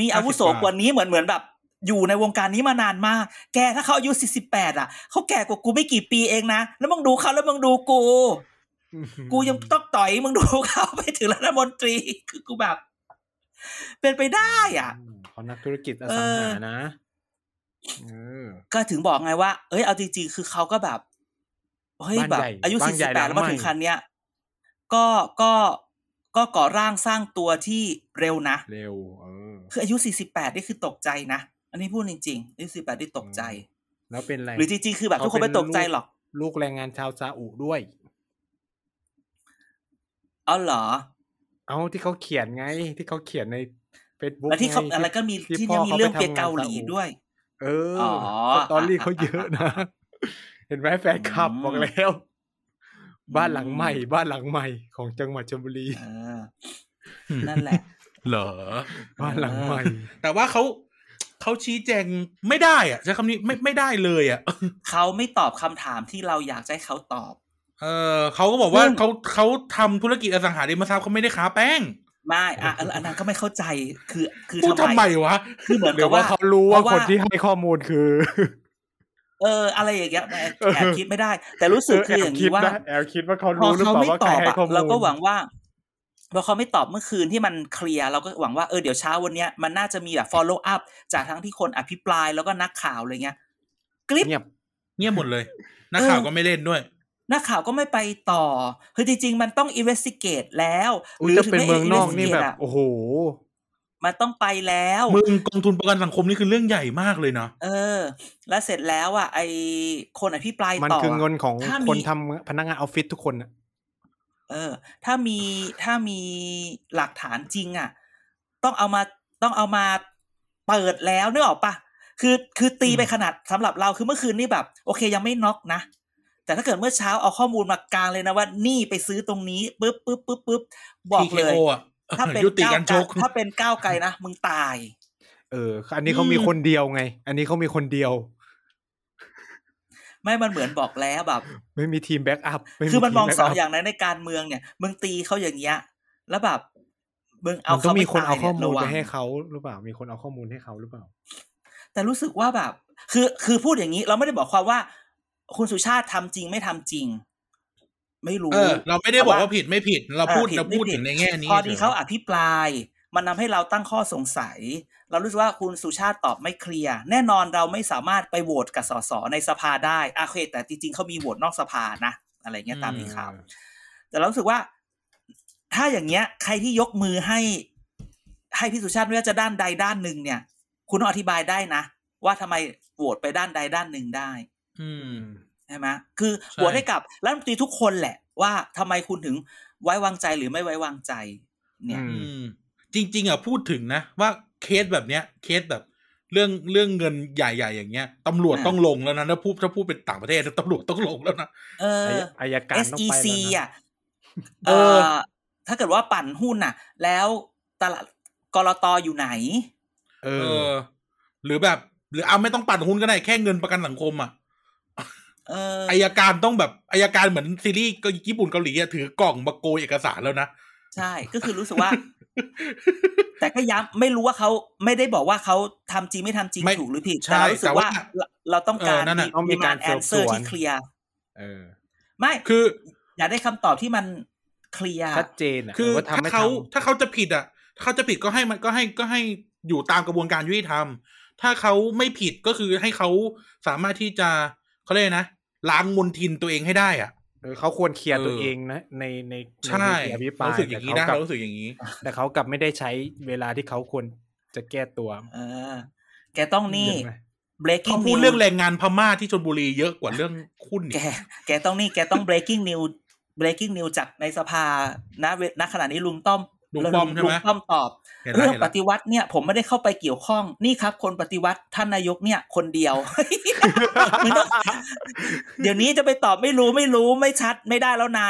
มีอาวุโสกว่านี้เหมือนเหมือนแบบ อยู่ในวงการนี้มานานมาก แกถ้าเขาอายุสี่สิบแปดอะเขาแก่กว่ากูไม่กี่ปีเองนะ แล้วมึงดูเขาแล้วมึงดูกู กูยังต้องต่อยมึงดูเขาไปถึงรัฐมนตรี คือกูแบบ เป็นไปได้อะเขานักธุรกิจอสังหานะเออก็ถึงบอกไงว่า เอ้ย เอาจริงๆ คือเขาก็แบบ เฮ้ยบ้านแบบใหญ่อายุบ้าสี่นใหสิญ่บแปดหลัแล้งวมาใหม่ถึงคันเนี้ย ก็ก็ก็ก่อร่างสร้างตัวที่เร็วนะ เร็ว เออ คืออายุสี่สิบแปดนี่คือตกใจนะ อันนี้พูดจริงๆอายุสี่แปดนี่ตกใจ แล้วเป็นอะไรหรือจริงๆคือแบบทุกคนไม่ตกใจหรอก ลูกแรงงานชาวซาอุด้วยเอาเหรอ เอาที่เขาเขียนไง ที่เขาเขียนในเฟซบุ๊กแล้วที่เขาอะไรก็มีที่เนี่ยมีเรื่องเปียเกาหลีด้วย เอออ๋อสตอรี่เขาเยอะนะ เห็นไหมแฟนคลับอืมบอกแล้ว บ้านหลังใหม่ บ้านหลังใหม่ของจังหวัดชลบุรีเออนั่นแหละ เหรอบ้านหลังใหม่ แต่ว่าเขา เขาชี้แจงไม่ได้อะใช้คำนี้ไม่ไม่ได้เลยอะเขาไม่ตอบคำถามที่เราอยากจะให้เขาตอบ เออเขาก็บอกว่าซึ่งเขาเขาทำธุรกิจอสังหาริมทรัพย์เขาไม่ได้ค้าแป้งไม่อะอันอันนั้นก็ไม่เข้าใจคือคือพูดทำไมวะคือเหมือนหรืกัอบว่าว่าเขารู้ว่าเพราะว่าคนที่ให้ข้อมูลคือ เออ อะไรอย่างเงี้ยแอบแอบคิดไม่ได้ แต่รู้สึกคืออย่างคิดนี้ว่านะแอบคิดว่าเขาพอรู้หรือเขาเปล่าไม่ว่าตใครอบให้อะข้อมูลเราก็หวังว่า พอเขาไม่ตอบเมื่อคืนที่มันเคลียร์เราก็หวังว่าเออเดี๋ยวเช้าวันเนี้ยมันน่าจะมีแบบ follow up จากทั้งที่คนอภิปรายแล้วก็นักข่าวอะไรเงี้ยคลิปเงียบเงียบหมดเลย นักข่าวก็ไม่เล่นด้วยนักข่าวก็ไม่ไปต่อ คือจริง ๆ มันต้อง investigate แล้วอุ๊ยจะเป็นเมืองนอกนี่แบบ investigate อะโอ้โห มันต้องไปแล้วมึงกองทุนประกันสังคมนี่คือเรื่องใหญ่มากเลยนะเออ แล้วเสร็จแล้วอะไอคนอภิปรายมันต่อคือเงินของถ้าคนมีทำพนักงานออฟฟิศทุกคนน่ะ เออ ถ้ามีถ้ามีหลักฐานจริงอะ ต้องเอามาต้องเอามาเปิดแล้วนึกออกปะคือคือตีไปขนาดสำหรับเราคือเมื่อคืนนี่แบบ โอเคยังไม่น็อกนะ แต่ถ้าเกิดเมื่อเช้าเอาข้อมูลมากลางเลยนะว่านี่ไปซื้อตรงนี้ปุ๊บปุ๊บปุ๊บปุ๊บบอกเลย TKO อะถ้าเป็นยุติก้าวการชกถ้าเป็นก้าวไกลนะมึงตาย เออ อันนี้เขามีคนเดียวไง อันนี้เขามีคนเดียว ไม่มันเหมือนบอกแล้วแบบ ไม่มีทีม backup คือมันมองทีสองแบ็กอย่างนั้นในการเมืองเนี่ยมึงตีเขาอย่างเงี้ยแล้วแบบมึงเอามันต้อเขางมีไม่คนตาเอายข้อเนี่ยมูลระวัไปงให้เขาหรือเปล่า มีคนเอาข้อมูลให้เขาหรือเปล่า แต่รู้สึกว่าแบบ คือคือพูดอย่างนี้ เราไม่ได้บอกความว่า คุณสุชาติทำจริงไม่ทำจริง ไม่รู้ เออ เราไม่ได้บอกว่าผิดไม่ผิด เราพูดออเราพูดไม่ถึงในแง่นี้พอดีฉยๆเขาอภิปราย มันทำให้เราตั้งข้อสงสัย เรารู้สึกว่าคุณสุชาติตอบไม่เคลียร์แน่นอนเราไม่สามารถไปโหวตกับสสในสภาได้อาเคแต่จริงๆเขามีโหวตนอกสภานะ อะไรเงี้ยตามที่ข่าวแต่เรารู้สึกว่า ถ้าอย่างเงี้ย ใครที่ยกมือให้ ให้พี่สุชาติไม่ว่าจะด้านใดด้านหนึ่งเนี่ย คุณต้องอธิบายได้นะ ว่าทำไมโหวตไปด้านใดด้านหนึ่งได้ อืมใช่ไหมคือใช่โหวตให้กับรัฐมนตรีทุกคนแหละ ว่าทำไมคุณถึงไว้วางใจหรือไม่ไว้วางใจ เนี่ยอืมอืม จริง ๆอะพูดถึงนะ ว่าเคสแบบเนี้ย เคสแบบเรื่องเรื่องเงินใหญ่ ๆ อย่างเงี้ยตำรวจอ่าต้องลงแล้วนะถ้าพูดถ้าพูดเป็นต่างประเทศตำรวจต้องลงแล้วนะเอออายการต้องไป SEC แล้วนะอะเอเอออถ้าเกิดว่าปั่นหุ้นน่ะ แล้วตลาดกรตอยู่ไหนเอเอออ หรือแบบ หรือเอาไม่ต้องปั่นหุ้นก็ได้แค่เงินประกันสังคมอะเอออายการต้องแบบอายการเหมือนซีรีส์ก็ญี่ปุ่นเกาหลีอะถือกล่องมาโกยเอกสารแล้วนะ ใช่ก็คือรู้สึกว่า แต่ก็ย้ำไม่รู้ว่าเขาไม่ได้บอกว่าเขาทำจริงไม่ทำจริงไม่ถูกหรือผิดใช่แต่เรารู้สึกว่าแต่ว่าเราเราต้องการเออนั่นน่ะต้องมีการแอนเซอร์สืบสวนที่เคลียร์เออไม่คือ อยากได้คำตอบที่มันเคลียร์ชัดเจนอะคือว่าทำถ้าไม่เขาทำถ้าเขาจะผิดอะถ้าเขาจะผิดก็ให้มันก็ให้ก็ให้อยู่ตามกระบวนการยุติธรรม ถ้าเขาไม่ผิดก็คือให้เขาสามารถที่จะเขาเรียกนะล้างมลทินตัวเองให้ได้อะ เออเขาควรเคลียร์เออตัวเองนะ ในในใช่ในที่อภิปรายรู้สึกอย่างนี้นะแต่เขากลับรู้สึกอย่างนี้ แต่เขากลับไม่ได้ใช้เวลาที่เขาควรจะแก้ตัวเออแกต้องนี่เห็นไหมเขา breaking พูด news เรื่องแรงงานพม่าที่ชนบุรีเยอะกว่าเรื่องหุ้นแกอีกแกต้องนี่แกต้อง breaking news breaking news จากในสภาณเวณขณะนี้ลุงต้อม ลุงป้อมใช่ไหมลุงป้อมตอบเห็นแล้วเรื่องเห็นปแล้วฏิวัติเนี่ยผมไม่ได้เข้าไปเกี่ยวข้อง นี่ครับ คนปฏิวัติท่านนายกเนี่ย คนเดียวมึงต้องเดี๋ยวนี้จะไปตอบไม่รู้ไม่รู้ไม่ชัดไม่ได้แล้วนะ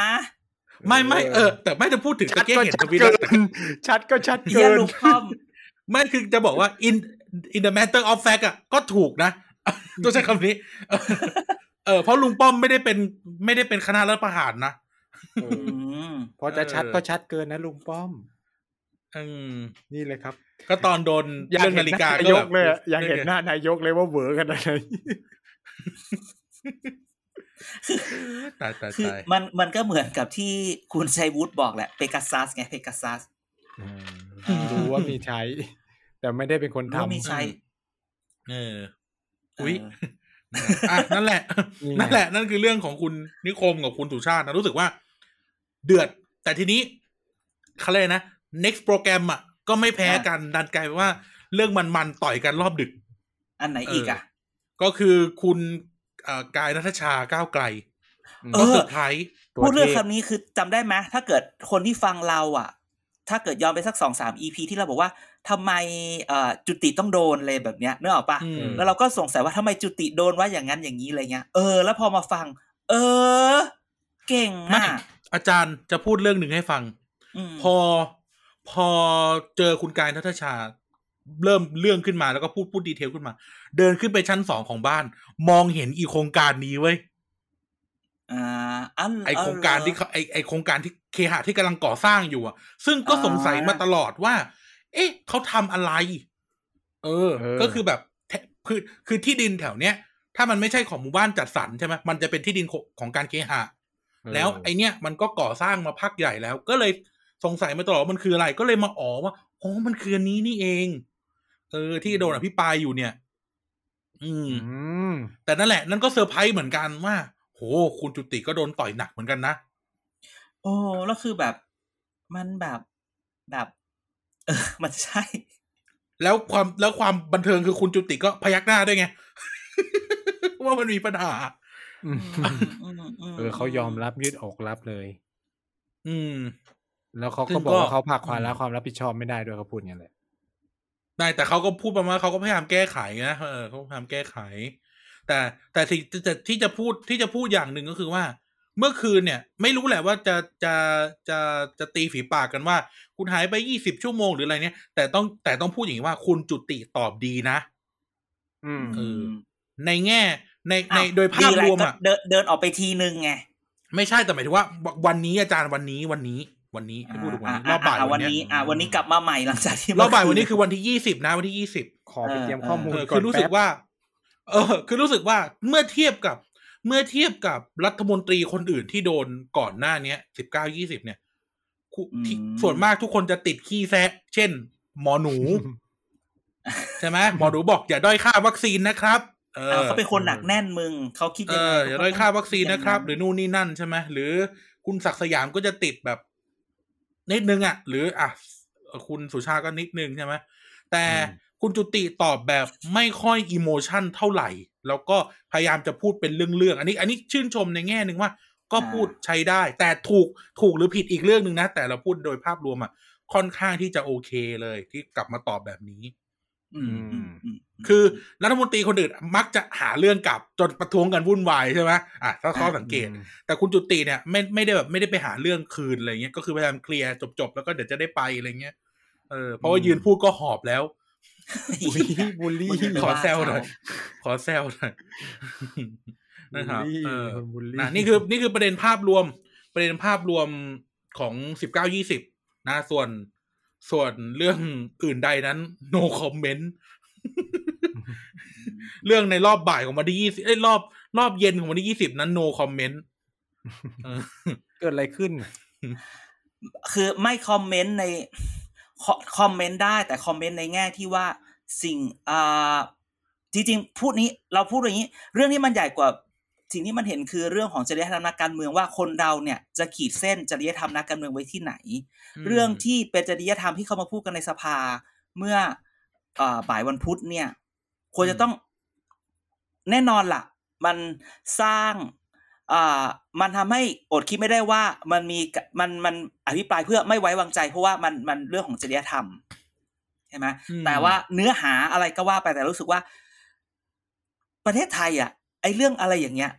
ไม่ไม่เออ แต่ไม่จะพูดถึงชัตะดเกียก็เห็นชัทดวิตเกิแล้วนชัดก็ชัดเฮีเกิยนลุงป้อมไม่คือจะบอกว่า in in the matter of fact อะก็ถูกนะต้องใช้คำนี้เออเออเพราะลุงป้อมไม่ได้เป็นไม่ได้เป็นคณะรัฐประหารนะเออือมพอจะชัดเออก็ชัดเกินนะลุงป้อม อืมนี่เลยครับ ก็ตอนโดนอยากเรื่องเห็นานฬิหกาน้าก็นายแบกบเลยอะอยากเห็นหน้านายกเลยว่าเหวอกันอะไรตายตายคือตายมันมันก็เหมือนกับที่คุณชัยวุฒิบอกแหละเปกัสซัสไงเปกัสซัสรู้ว่ามีใช้ แต่ไม่ได้เป็นคนรู้ว่ามีทำใช้เอออุ้ยเอออะนั่นแหละนี่ไงนั่นแหละ นั่นคือเรื่องของคุณนิคมกับคุณสุชาตินะรู้สึกว่า เดือด แต่ทีนี้เขาเลยกนะ next program อะ ก็ไม่แพ้กันดันกลายเป็นว่าเรื่องมันๆต่อยกันรอบดึก อันไหนอีกอะ ก็คือคุณเอ่อกายนัทชาก้าวไกลเออก็อเซอร์ไพรส์ตัวพูดเรื่องทพคำนี้คือจำได้ไหมถ้าเกิดคนที่ฟังเราอะ ถ้าเกิดย้อนไปสักสองสามอีพีที่เราบอกว่าทำไมเอ่อจุติต้องโดนเลยแบบเนี้ยนึกออกปะอืมแล้วเราก็สงสัยว่าทำไมจุติโดนว่าอย่างนั้นอย่างนี้อะไรเงี้ยเออแล้วพอมาฟัง เออ เก่งไม่อะอาจารย์จะพูดเรื่องหนึ่งให้ฟังมพอ พอเจอคุณกายนัทชา เริ่มเรื่องขึ้นมาแล้วก็พูดพูดดีเทลขึ้นมา เดินขึ้นไปชั้นสองของบ้าน มองเห็นอีโครงการนี้เว้ยอ่าอันไอโครงการที่เอเขาไอไอโครงการที่เคหะที่กำลังก่อสร้างอยู่อะ ซึ่งก็สงสัยมาตลอดว่า เอ๊ะเขาทำอะไรเออเออ ก็คือแบบแทคือคือที่ดินแถวเนี้ย ถ้ามันไม่ใช่ของหมู่บ้านจัดสรรใช่ไหมมันจะเป็นที่ดินของของการเคหะ แล้วไอเนี้ยมันก็ก่อสร้างมาพักใหญ่แล้ว ก็เลย สงสัยมาตลอดว่ามันคืออะไร ก็เลยมาอ๋อว่าอ๋อมันคืออันนี้นี่เอง เออ ที่โดนอภิปรายอยู่เนี่ยอืมอืม แต่นั่นแหละ นั่นก็เซอร์ไพรส์เหมือนกันว่า โห คุณจุติก็โดนต่อยหนักเหมือนกันนะ โอ้แล้วคือแบบ มันแบบแบบ เออ มันใช่ แล้วความแล้วความบันเทิงคือคุณจุติก็พยักหน้าด้วยไง ว่ามันมีปัญหาอืมอืมมเออเขายอมรับยืดอกรับเลย อืม แล้วเขาซึ่ก็งบอกก็ว่าเขาผลักภาระความรับผิดชอบไม่ได้ด้วยเขาพูดอย่างนั้นแหละได้แต่เขาก็พูดประมาณว่าเขาก็พยายามแก้ไขนะเออเขาพยายามแก้ไข แต่แต่สิ่งแต่ที่จะพูดที่จะพูดอย่างหนึ่งก็คือว่า เมื่อคืนเนี่ย ไม่รู้แหละว่าจะจะจะจะตีฝีปากกันว่า คุณหายไปยี่สิบชั่วโมงหรืออะไรเนี่ย แต่ต้องแต่ต้องพูดอย่างนี้ว่าคุณจุติตอบดีนะ อืมเออในแง่ในในอ้าวโดยภาพดีแหละรวมก็อะเดินเดินออกไปทีนึงไงไม่ใช่แต่หมายถึงว่า วันนี้อาจารย์วันนี้วันนี้ วันนี้ให้พูดถึงวันนี้รอบบ่ายอะวัวันนเนี้นี้ยอะวันนี้กลับมาใหม่หลังจากที่รอบบ่ายเมื่วันนี้คืคือวันที่ยี่สิบนะวันที่ยี่สิบขอไปเตรียมข้อมูลเออก่คืออนรู้สึกแป๊บว่า เออ คือรู้สึกว่าเมื่อเทียบกับ เมื่อเทียบกับรัฐมนตรีคนอื่นที่โดนก่อนหน้าเนี้ยสิบเก้ายี่สิบเนี่ยคุที่ส่วนมากทุกคนจะติดขี้แซะ เช่น หมอหนู ใช่ไหมหมอหนูบอกอย่าด้อยค่าวัคซีนนะครับเอออะเขาเป็นคนหนักแน่นมึงเขาคิดเอยังไงออย่าด้อยค่าวัคซีนนะครับหหรืรืออนู่นนี่นั่นใช่ไหมหรือคุณศักดิ์สยามก็จะติดแบบ นิดนึงอะ หรืออะคุณสุชาติก็นิดนึงใช่ไหมแต่อืมคุณจุติตอบแบบไม่ค่อยอิโมชันเท่าไหร่ แล้วก็พยายามจะพูดเป็นเรื่องๆอันนี้ อันนี้ชื่นชมในแง่หนึ่งว่า ก็พูดใช้ได้ แต่ถูกถูกหรือผิดอีกเรื่องหนึ่งนะ แต่เราพูดโดยภาพรวมอะค่อนข้างที่จะโอเคเลยที่กลับมาตอบแบบนี้ อืมอืมอืม คือรัฐมนตรีคนอื่นมักจะหาเรื่องกลับจนประท้วงกันวุ่นวายใช่ไหมอะถ้าข้อสังเกต แต่คุณจุติเนี่ยไม่ไม่ได้แบบไม่ได้ไปหาเรื่องคืนอะไรเงี้ยก็คือพยายามเคลียร์จบๆแล้วก็เดี๋ยวจะได้ไปอะไรเงี้ยเออเพราะว่ายืนพูดก็หอบแล้วบูลลี่บูลลี่มึงจะขอว่าแซวหน่อยเขาขอแซวหน่อยนะครับบูลลี่เออบูลลี่นะนี่คือนี่คือประเด็นภาพรวม ประเด็นภาพรวมของสิบเก้ายี่สิบนะส่วนส่วนเรื่องอื่นใดนั้น no comment เรื่องในรอบบ่ายของวันที่ยี่สิบเอ้ยรอบรอบเย็นของวันที่ยี่สิบนั้น no comment เออเกิดอะไรขึ้น คือไม่คอมเมนต์ในคอคอมเมนต์ได้แต่คอมเมนต์ในแง่ที่ว่าสิ่งอ่าจริงๆพูดนี้เราพูดอย่างนี้ เรื่องนี้มันใหญ่กว่าสิ่งที่มันเห็นคือเรื่องของจริยธรรมนักการเมืองว่าคนเราเนี่ยจะขีดเส้นจริยธรรมนักการเมืองไว้ที่ไหน เรื่องที่เป็นจริยธรรมที่เขามาพูดกันในสภา เมื่ออาบ่ายวันพุธเนี่ย ควรจะต้องแน่นอนล่ะ มันสร้างอ่ามันทำให้อดคิดไม่ได้ว่ามันมีมันมันอภิปรายเพื่อไม่ไว้วางใจ เพราะว่ามันมันเรื่องของจริยธรรมใช่ไหมอืมแต่ว่าเนื้อหาอะไรก็ว่าไปแต่รู้สึกว่า ประเทศไทยอะ ไอ้เรื่องอะไรอย่างเงี้ย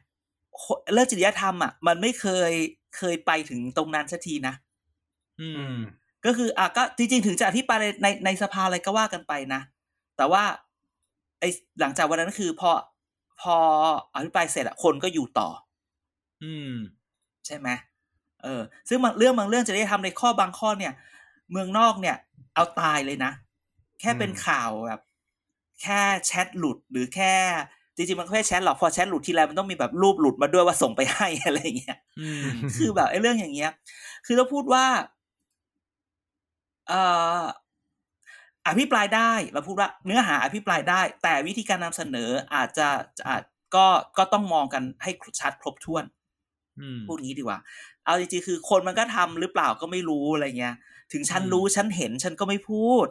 เรื่องจริยธรรมอะ มันไม่เคยเคยไปถึงตรงนั้นสักทีนะอืม ก็คืออะก็จริงๆถึงจะอธิบายในในในสภาอะไรก็ว่ากันไปนะแต่ว่าไอ้หลังจากวันนั้นคือพอพออภิปรายเสร็จอะคนก็อยู่ต่อ อืม ใช่ไหมเออ ซึ่งบางเรื่องบางเรื่องจะได้ทำในข้อบางข้อเนี่ย เมืองนอกเนี่ย เอาตายเลยนะ แค่เป็นอืมข่าวแบบ แค่แชทหลุดหรือแค่จริงๆมันก็แค่แชทหรอกพอแชทหลุดทีไรมันต้องมีแบบรูปหลุดมาด้วยว่าส่งไปให้อะไรอย่างเงี้ยอืมคือแบบไอ้เรื่องอย่างเงี้ย คือเราพูดว่า เอ่อ อภิปรายได้เราพูดว่าเนื้อหาอภิปรายได้ แต่วิธีการนำเสนออาจจะอาจก็ก็ต้องมองกันให้ชัดครบถ้วนอืมพูดงี้ดีกว่า เอาจริงๆคือคนมันก็ทำหรือเปล่าก็ไม่รู้อะไรเงี้ย ถึงฉันอืมรู้ฉันเห็นฉันก็ไม่พูด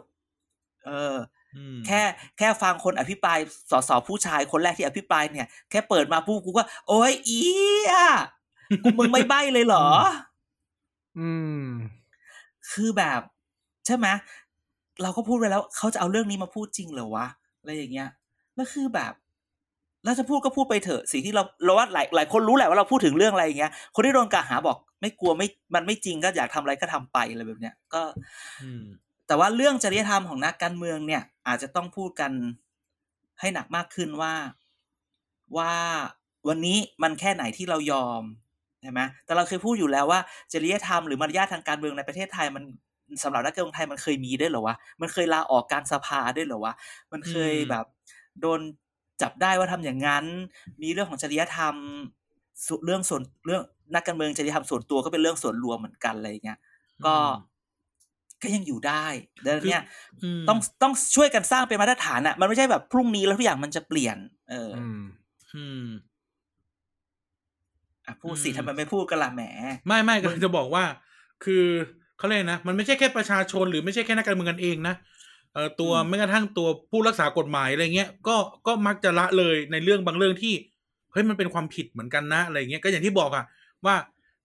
เอออืมแค่แค่ฟังคนอภิปรายสสผู้ชายคนแรกที่อภิปรายเนี่ย แค่เปิดมาปุ๊บกูก็ โอ้ยอีอะกูมึงไม่ใบ้เลยเหรอ อืม คือแบบ ใช่ไหม เราก็พูดไปแล้วเขาจะเอาเรื่องนี้มาพูดจริงเหรอวะอะไรอย่างเงี้ยแล้วคือแบบเราจะพูดก็พูดไปเถอะสิ่งที่เราเราว่าหลายหลายคนรู้แหละว่าเราพูดถึงเรื่องอะไรอย่างเงี้ย คนที่โดนกล่าวหาบอก ไม่กลัวไม่มันไม่จริงก็อยากทำอะไรก็ทำไปอะไรแบบเนี้ยก็อืมแต่ว่าเรื่องจริยธรรมของนักการเมืองเนี่ย อาจจะต้องพูดกันให้หนักมากขึ้นว่าว่าวันนี้มันแค่ไหนที่เรายอมใช่ไหมแต่เราเคยพูดอยู่แล้วว่าจริยธรรมหรือมารยาททางการเมืองในประเทศไทยมัน สำหรับนักการเมืองไทยมันเคยมีด้วยเหรอวะ มันเคยลาออกกลารสภาด้วยเหรอวะ มันเคยอืมแบบโดนจับได้ว่าทำอย่างนั้น มีเรื่องของจริยธรรมส่วนเรื่องส่วนเรื่องนักการเมืองจริยธรรมส่วนตัวก็เป็นเรื่องส่วนรวมเหมือนกันอะไรอย่างเงี้ย ก็ก็ยังอยู่ได้ดังนั้นเนี่ยมต้องต้องช่วยกันสร้างเป็นมาตรฐานอะมันไม่ใช่แบบพรุ่งนี้แล้วทุกอย่างมันจะเปลี่ยน เออออืมอืมอะพูดสิอืมทำไมไม่พูดกันล่ะแหม ไม่ไม่ก็จะบอกว่า คือ เขาเรียกนะ มันไม่ใช่แค่ประชาชนหรือไม่ใช่แค่นักการเมืองกันเองนะเออตัวอืมแม้กระทั่งตัวผู้รักษากฎหมายอะไรเงี้ยก็ก็มักจะละเลยในเรื่องบางเรื่องที่เฮ้ยมันเป็นความผิดเหมือนกันนะอะไรเงี้ยก็อย่างที่บอกอะว่า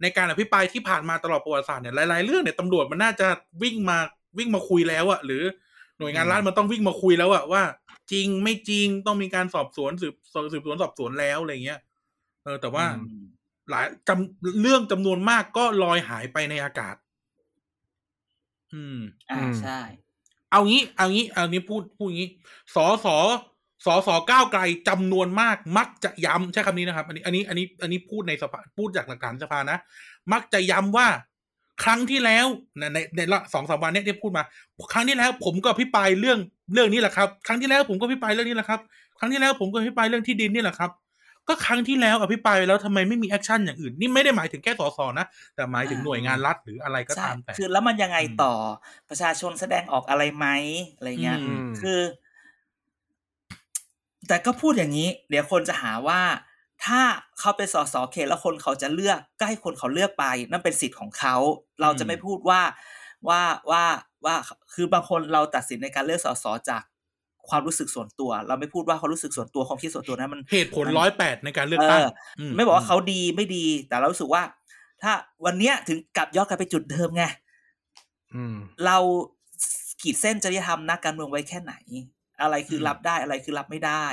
ในการอภิปรายที่ผ่านมาตลอดประวัติศาสตร์เนี่ยหลาย ๆ เรื่องเนี่ยตำรวจมันน่าจะวิ่งมาวิ่งมาคุยแล้วอะหรือหน่วยงานรัฐมันต้องวิ่งมาคุยแล้วอะว่า จริงไม่จริงต้องมีการสอบสวนสืบสืบสวนสอบสวนแล้วอะไรเงี้ยเออแต่ว่าอืมหลายจำเรื่องจำนวนมากก็ลอยหายไปในอากาศ อืม อ่าอืมใช่ เอางี้ เอางี้ เอานี้พูดพูดอย่างนี้สอสอสอสอก้าวไกลจำนวนมาก มักจะย้ำใช้คำนี้นะครับ อันนี้ อันนี้ อันนี้ อันนี้พูดในสภาพูดจากหลักฐานสภานะ มักจะย้ำว่า ครั้งที่แล้วในในในละสองสามวันเนี้ยที่พูดมา ครั้งที่แล้ว ผมก็อภิปรายเรื่องเรื่องนี้แหละครับ ครั้งที่แล้วผมก็อภิปรายเรื่องนี้แหละครับ ครั้งที่แล้วผมก็อภิปรายเรื่องที่ดินนี่แหละครับ ก็ครั้งที่แล้วอภิปรายไปแล้วทำไมไม่มี action อย่างอื่น นี่ไม่ได้หมายถึงแค่สส. นะ แต่หมายถึงหน่วยงานรัฐหรืออะไรก็ใช่ตามแต่คือแล้วมันยังไงต่อประชาชนแสดงออกอะไรไหมอะไรเงี้ยอืมคือ แต่ก็พูดอย่างนี้ เดี๋ยวคนจะหาว่าถ้าเขาเป็นสสเขตแล้วคนเขาจะเลือกก็ให้คนเขาเลือกไป นั่นเป็นสิทธิ์ของเขา เราจะไม่พูดว่าว่าว่าว่าคือบางคนเราตัดสินในการเลือกสสจาก ความรู้สึกส่วนตัว เราไม่พูดว่าความรู้สึกส่วนตัวความคิดส่วนตัวนั้นมันเหตุผลร้อยแปดในการเลือกตั้งเออไม่บอกว่าเขาดีไม่ดี แต่เรารู้สึกว่า ถ้าวันเนี้ยถึงกลับย้อนกลับไปจุดเดิมไงอืมเราขีดเส้นจริยธรรมนักการเมืองไว้แค่ไหน อะไรคือรับได้อะไรคือรับไม่ได้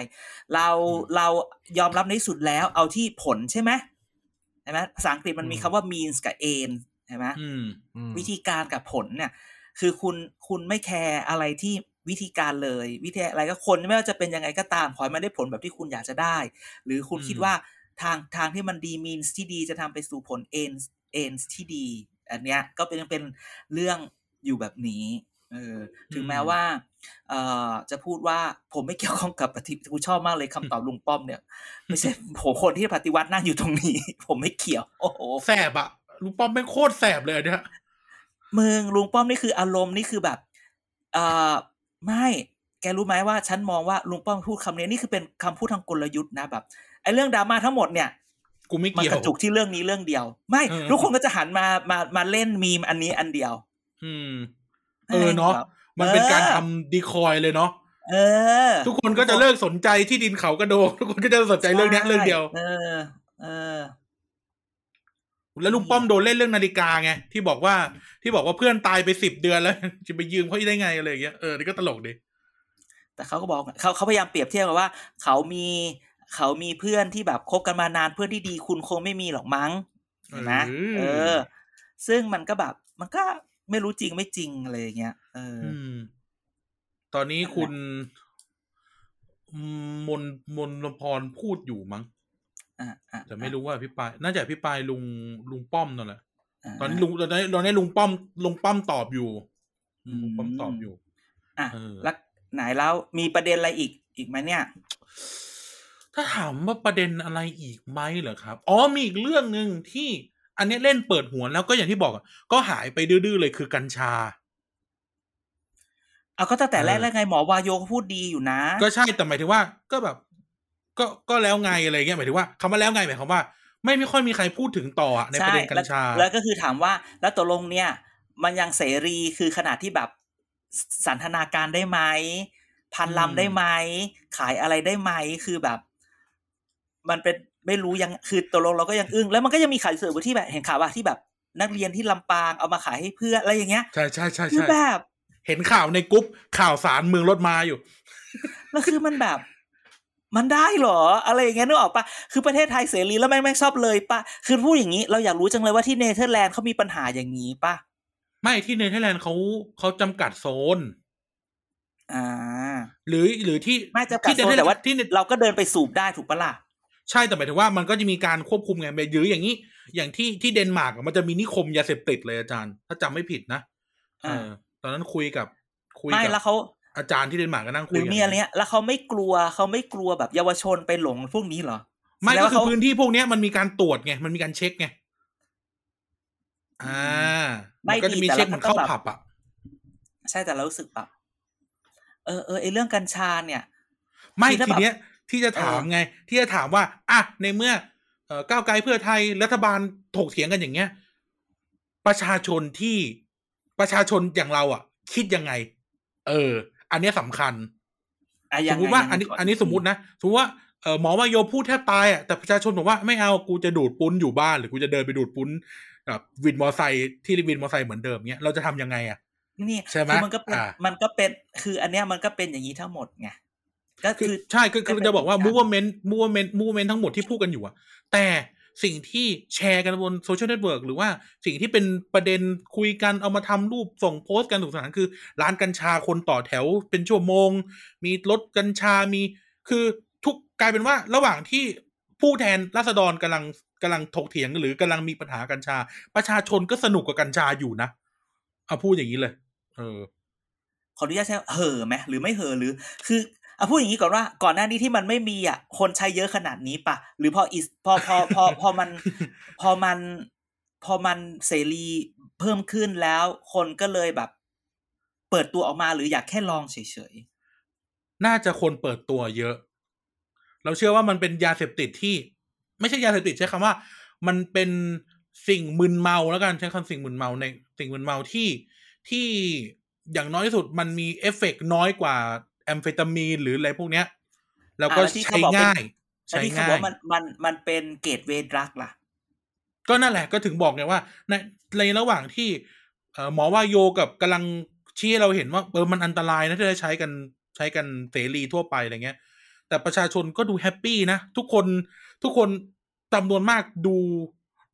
เราเรายอมรับในที่สุดแล้ว เอาที่ผลใช่ไหมใช่ไหมภาษาอังกฤษมันมีคำว่า means กับ aim ใช่ไหมอืมอืมวิธีการกับผลเนี่ย คือคุณคุณไม่แคร์อะไรที่ วิธีการเลย วิธีอะไรก็คนไม่ว่าจะเป็นยังไงก็ตามขอให้มันได้ผลแบบที่คุณอยากจะได้ หรือคุณอืมคิดว่าทางทางที่มันดี means ที่ดีจะทำไปสู่ผล ends ends ที่ดี อันเนี้ยก็เป็นเป็นเรื่องอยู่แบบนี้เออถึงแม้ว่าเอ่อจะพูดว่าผมไม่เกี่ยวข้องกับปฏิกูชอบมากเลยคำตอบลุงป้อมเนี่ยไม่ใช่ผมคนที่ปฏิวัตินั่งอยู่ตรงนี้ ผมไม่เกี่ยว โอ้โหแสบอะลุงป้อมไม่งโคตรแสบเลยอันเนี่ยมึงลุงป้อมนี่คืออารมณ์นี่คือแบบเอ่อ ไม่แกรู้ไหมว่าฉันมองว่าลุงป้อมพูดคำนี้นี่คือเป็นคำพูดทางกลยุทธ์นะแบบไอ้เรื่องดราม่าทั้งหมดเนี่ยกูไม่มันเกี่ยกวระจุกที่เรื่องนี้เรื่องเดียว ไม่เออทุกคนก็จะหันมามามาเล่นมีมอันนี้อันเดียว อืม เออเนาะมันเป็นการทำดีคอยเลยเนาะเออ ทุกคนก็จะเลิกสนใจที่ดินเขากระโดงทุกคนก็จะสนใจเรื่องเนี้ยเรื่องเดียว เออ เออ แล้วลุงป้อมโดนเล่นเรื่องนาฬิกาไงที่บอกว่าที่บอกว่าเพื่อนตายไปสิบเดือนแล้ว จะไปยืมเขาได้ไงอะไรอย่างเงี้ยเออนี่ก็ตลกดีแต่เขาก็บอกเขาเขาพยายามเปรียบเทียบกับว่า เขามีเขามีเพื่อนที่แบบคบกันมานานเพื่อนที่ดีคุณคงไม่มีหรอกมั้งเห็นไหมเออ ซึ่งมันก็แบบมันก็ไม่รู้จริงไม่จริงอะไรอย่างเงี้ยเออออืมตอนนี้คุณมนมนพรพูดอยู่มั้งอะอะ แต่ไม่รู้ว่าพี่ปายน่าจะพี่ปายลุงลุงป้อมนั่นแหละะตอนนี้ลุงตอนนี้ตอนนี้ลุงป้อมลุงป้อมตอบอยู่อืมลุงป้อมตอบอยู่ อะเออแล้วไหนแล้วมีประเด็นอะไรอีกอีกไหมเนี่ย ถ้าถามว่าประเด็นอะไรอีกไหมเหรอครับ อ๋อมีอีกเรื่องหนึ่งที่อันเนี้ยเล่นเปิดหัวแล้วก็อย่างที่บอกอะก็หายไปดื้อๆเลยคือกัญชาเอาก็ตั้งแต่แรกเออแล้วไงหมอวายโยก็พูดดีอยู่นะ ก็ใช่แต่หมายถึงว่า ก็แบบ ก็ก็แล้วไงอะไรเงี้ยหมายถึงว่าคำว่าแล้วไงหมายความว่า ไม่ไม่ค่อยมีใครพูดถึงต่ออะในประเด็นกัญชาแล้วแล้วก็คือถามว่าแล้วตกลงเนี่ย มันยังเสรีคือขนาดที่แบบสันทนาการได้ไหมพันอืมลำได้ไหมขายอะไรได้ไหมคือแบบ มันเป็นไม่รู้ยังคือตกลงเราก็ยังอึ้งแล้วมันก็ยังมีขายสื่อที่แบบเห็นข่าวว่าที่แบบ นักเรียนที่ลำปางเอามาขายให้เพื่อนอะไรอย่างเงี้ยใช่ใช่ใช่คือใช่แบบ เห็นข่าวในกรุ๊ปข่าวสารเมืองรถมาอยู่แล้วคือมันแบบ มันได้เหรอ อะไรอย่างเงี้ยนึกออกปะคือประเทศไทยเสรีแล้วแม่งแม่งชอบเลยปะคือพูดอย่างนี้เราอยากรู้จังเลยว่าที่เนเธอร์แลนด์เขามีปัญหาอย่างนี้ปะไม่ที่เนเธอร์แลนด์เขาเขาจำกัดโซนอ่า หรือหรือที่ไม่จำกัดที่โซนแต่ว่าที่เนเราก็เดินไปสูบได้ถูกปะล่ะใช่แต่หมายถึงว่ามันก็จะมีการควบคุมไงหรืออย่างนี้ อย่างที่ที่เดนมาร์กอะมันจะมีนิคมยาเสพติดเลยอาจารย์ ถ้าจำไม่ผิดนะเออ่าอตอนนั้นคุยกับคุยไม่กัแล้วเขา อาจารย์ที่เดนมาร์กก็นั่งหคุยรือกัมีอะไรเนี้ยแล้วเขาไม่กลัวเขาไม่กลัวแบบเยาวชนไปหลงพวกนี้เหรอ ไม่แสดงก็ว่าคือเขาพื้นที่พวกเนี้ยมันมีการตรวจไงมันมีการเช็คไงอ่าไม่มันก็จะมีดีแต่เช็คเราเหมือนก็เข้าแบบผับอะใช่แต่เรารู้สึกแบบเออเออไอเรื่องกัญชาเนี่ย ไม่คือถ้าทีแบบเนี้ย ที่จะถามเออไง ที่จะถามว่าอะในเมื่อเอ่อก้าวไกลเพื่อไทยรัฐบาลถกเถียงกันอย่างเงี้ย ประชาชนที่ประชาชนอย่างเราอะ คิดยังไง เออ อันเนี้ยสำคัญอะสยัมงมไงติว่ายังไงอันนี้ก่อันนี้สมมตินะสมมติว่าเออหมอวายโยพูดแทบตายอะแต่ประชาชนบอกว่าไม่เอากูจะดูดปุ้นอยู่บ้านหรือกูจะเดินไปดูดปุ้นกับวินมอไซค์ที่วินมอไซค์เหมือนเดิมเนี้ยเราจะทำยังไงอะนี่ใช่ไหมคือมันก็เป็นอ่ามันก็เป็นคืออันเนี้ยมันก็เป็นอย่างนี้ทั้งหมดไงก็คือคือใช่คือคือก็เป็นจะบอกว่าการ movement movement movement ทั้งหมดที่พูดกันอยู่อะแต่ สิ่งที่แชร์กันบน social network หรือว่าสิ่งที่เป็นประเด็นคุยกันเอามาทำรูปส่งโพสต์กันสนุกสนานคือ ร้านกัญชาคนต่อแถวเป็นชั่วโมง มีรถกัญชามีคือทุกกลายเป็นว่าระหว่างที่ผู้แทนราษฎรกำลังกำลังถกเถียงหรือกำลังมีปัญหากัญชา ประชาชนก็สนุกกับกัญชาอยู่นะเอาพูดอย่างนี้เลย เออขออนุญาตใช้เห่อไหมหรือไม่เห่อหรือ คือ อาพูดอย่างนี้ก่อนว่าก่อนหน้านี้ที่มันไม่มีอะคนใช้เยอะขนาดนี้ปะหรือพออิสพอพอพอพอมันพอมันพอมันเสรีเพิ่มขึ้นแล้ว คนก็เลยแบบ เปิดตัวออกมาหรืออยากแค่ลองเฉยๆ น่าจะคนเปิดตัวเยอะ เราเชื่อว่ามันเป็นยาเสพติดที่ ไม่ใช่ยาเสพติดใช้คำว่า มันเป็นสิ่งมึนเมาแล้วกันใช้คำสิ่งมึนเมาในสิ่งมึนเมาที่ที่อย่างน้อยที่สุดมันมีเอฟเฟกต์น้อยกว่า แอมเฟตามีนหรืออะไรพวกเนี้ยแล้วก็อ่าแล้วที่ใช้เขาบอกเป็นง่ายๆแล้วใช้ที่เขาง่าบอยกว่ามันมันมันเป็น gateway drug ล่ะ ก็นั่นแหละก็ถึงบอกไงว่า ในในระหว่างที่เอ่อหมอวาโยกับกำลังชี้ให้เราเห็นว่าเออมันอันตรายนะที่จะใช้กันใช้กันเสรีทั่วไปอะไรเงี้ย แต่ประชาชนก็ดู happy นะ ทุกคนทุกคนจำนวนมากดู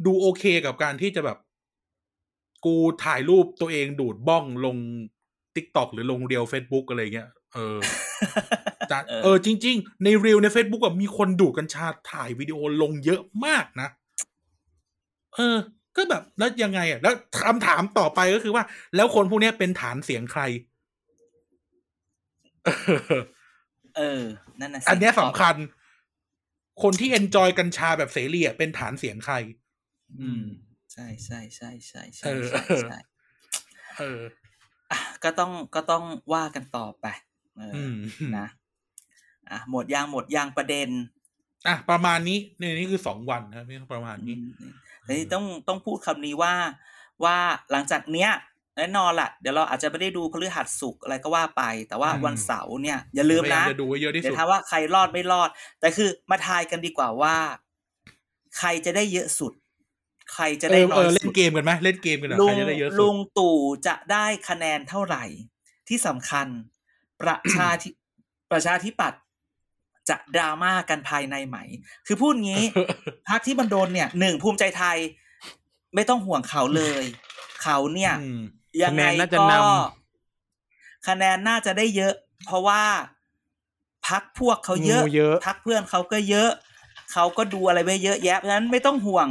ดูโอเคกับการที่จะแบบ กูถ่ายรูปตัวเองดูดบ้องลง t ิ k t o k หรือลงเรียว Facebook อะไรเงี้ย เออจะเออเออจริง ๆ ในเรียวใน Facebook แบบมีคนดูดกัญชาถ่ายวิดีโอลงเยอะมากนะ เออ ก็แบบแล้วยังไงอะ แล้วคำถามต่อไปก็คือว่า แล้วคนพวกเนี้ยเป็นฐานเสียงใคร เออ นั่นน่ะสิอันเนี้ยสำคัญ คนที่เอนจอยกัญชาแบบเสรีอะเป็นฐานเสียงใคร อืม ใช่ใช่ใช่ใช่ใช่เออใช่ใช่เอออะก็ต้องก็ต้องว่ากันต่อไปเออออืม นะอะหมดยางหมดยางประเด็นอะประมาณนี้ในนี้คือสองวันนะครับนี่ประมาณนี้อืมแต่ที่ต้องต้องพูดคำนี้ว่าว่าหลังจากเนี้ยแน่นอนละเดี๋ยวเราอาจจะไม่ได้ดูพฤหัสสุกร์อะไรก็ว่าไป แต่ว่าอืมวันเสาร์เนี่ย อย่าลืมพยายานะจะดูไว้เยอะที่เดี๋ยสุวดถามว่าใครรอดไม่รอด แต่คือมาทายกันดีกว่าว่า ใครจะได้เยอะสุด ใครจะเอได้อน้เออยอเล่สุนดเกมกันไหมเล่นเกมกันเหรอลุใครงจะได้เยอะสุลุดงตู่จะได้คะแนนเท่าไหร่ ที่สำคัญ ประชาธิประชาธิปัตย์จะดราม่ากันภายในไหม คือพูดงี้พักที่มันโดนเนี่ยหนึ่งภูมิใจไทย ไม่ต้องห่วงเขาเลย เขาเนี่ยอืมยังไงคะแนนน่าจะก็นคะแนนน่าจะได้เยอะ เพราะว่าพักพวกเขาเยอะงูเยอะพักเพื่อนเขาก็เยอะ เขาก็ดูอะไรไว้เยอะแยะเพราะฉะนั้นไม่ต้องห่วง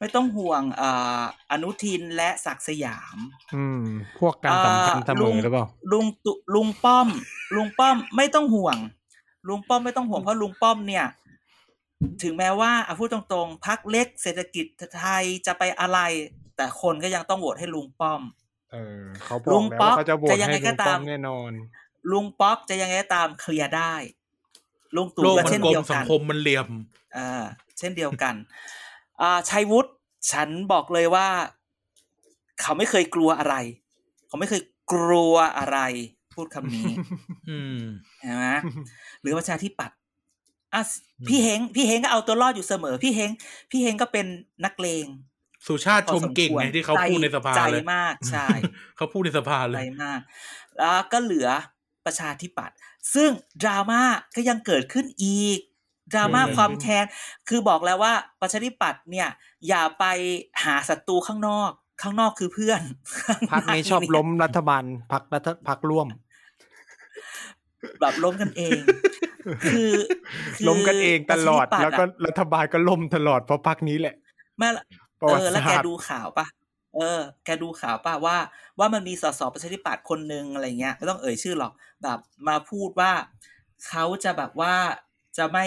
ไม่ต้องห่วงอ่าอนุทินและศักดิ์สยาม อืม พวกกันสำคัญเสมอหรือเปล่าลุงตุลุงป้อม ลุงป้อมไม่ต้องห่วง ลุงป้อมไม่ต้องห่วงเพราะลุงป้อมเนี่ย ถึงแม้ว่าอะพูดตรงๆพักเล็กเศรษฐกิจไทยจะไปอะไร แต่คนก็ยังต้องโหวตให้ลุงป้อม เออเขาบลุอกงแล้วป๊อกว่าเขาจะโหวตจะยังให้ไงก็ลุงป้อตามมแน่นอน ลุงป๊อกจะยังไงก็ตามเคลียร์ได้ลุงตู่โลกก็มันเช่นกลเดีมยวสักังนคมมันเหลี่ยมอ่าเช่นเดียวกันอ่า ชัยวุฒิฉันบอกเลยว่า เขาไม่เคยกลัวอะไร เขาไม่เคยกลัวอะไร พูดคำนี้อืมใช่ไหมหรือประชาธิปัตย์อะพี่เฮงพี่เฮงก็เอาตัวรอดอยู่เสมอ พี่เฮงพี่เฮงก็เป็นนักเลงสุชาติชมเก่งไงที่เขาพูดในสภาใจเลยมากใช่เขาพูดในสภาเลใจยมาก แล้วก็เหลือประชาธิปัตย์ซึ่งดราม่าก็ยังเกิดขึ้นอีก ดราม่าอืมความแค้นคือบอกแล้วว่าประชาธิปัตย์เนี่ย อย่าไปหาศัตรูข้างนอก ข้างนอกคือเพื่อนพักนี้ชอบล้มรัฐบาลพักรัฐพักร่วม แบบล้มกันเอง คือคือล้มกันเองตลอดประชาธิปัตย์ะแล้วก็รัฐบาลก็ล่มตลอดเพราะพักนี้แหละแม่ละประเอวัติอแล้วแกศาสตร์ดูข่าวปะเออ แกดูข่าวปะว่า ว่ามันมีสสประชาธิปัตย์คนหนึ่งอะไรเงี้ยไม่ต้องเอ่ยชื่อหรอกแบบมาพูดว่าเขาจะแบบว่า จะไม่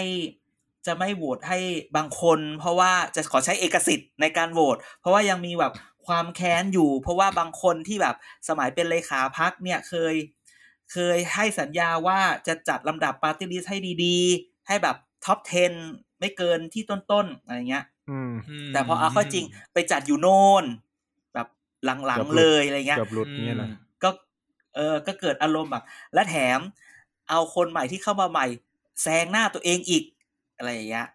จะไม่โหวตให้บางคน เพราะว่าจะขอใช้เอกสิทธิ์ในการโหวตเพราะว่ายังมีแบบความแค้นอยู่ เพราะว่าบางคนที่แบบสมัยเป็นเลขาพักเนี่ยเคย เคยให้สัญญาว่าจะจัดลำดับ party list ให้ดีๆ ให้แบบ top 10 ไม่เกินที่ต้นๆอะไรเงี้ยอืมแต่พอเอาเข้าจริงไปจัดอยู่โน่น แบบหลังเกือบหลุดๆเลยอะไรเงี้ยเกือบหลุดเนี่ยนะก็เออก็เกิดอารมณ์แบบและแถมเอาคนใหม่ที่เข้ามาใหม่ แซงหน้าตัวเองอีกอะไรอย่างเงี้ย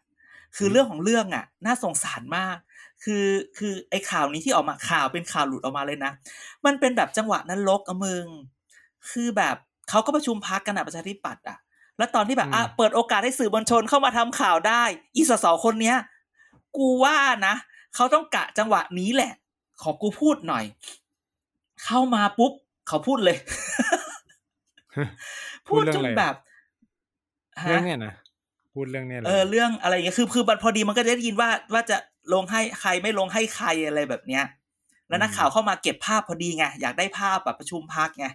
คือเรื่องของเรื่องอะ น่าสงสารมาก คือคือไอ้ข่าวนี้ที่ออกมาข่าวเป็นข่าวหลุดออกมาเลยนะ มันเป็นแบบจังหวะนั้นลกอะมึง คือแบบเขาก็ประชุมพักกันอะประชาธิปัตย์อะแล้วตอนที่แบบอะอืมเปิดโอกาสให้สื่อมวลชนเข้ามาทำข่าวได้ อีสสคนเนี้ย กูว่านะเขาต้องกะจังหวะนี้แหละ ขอกูพูดหน่อย เข้ามาปุ๊บเขาพูดเลย พูพูดดเรื่องจนอะไรแบบฮะ เรื่องเนี้ยนะพูดเรื่องเนี้ยหรเออเรื่องอะไรอย่างเงี้ยคือคือพอดีมันก็จะได้ยินว่าว่าจะลงให้ใครไม่ลงให้ใครอะไรแบบเนี้ย แล้วนักข่าวเข้ามาเก็บภาพพอดีไงอยากได้ภาพแบบประชุมพักไง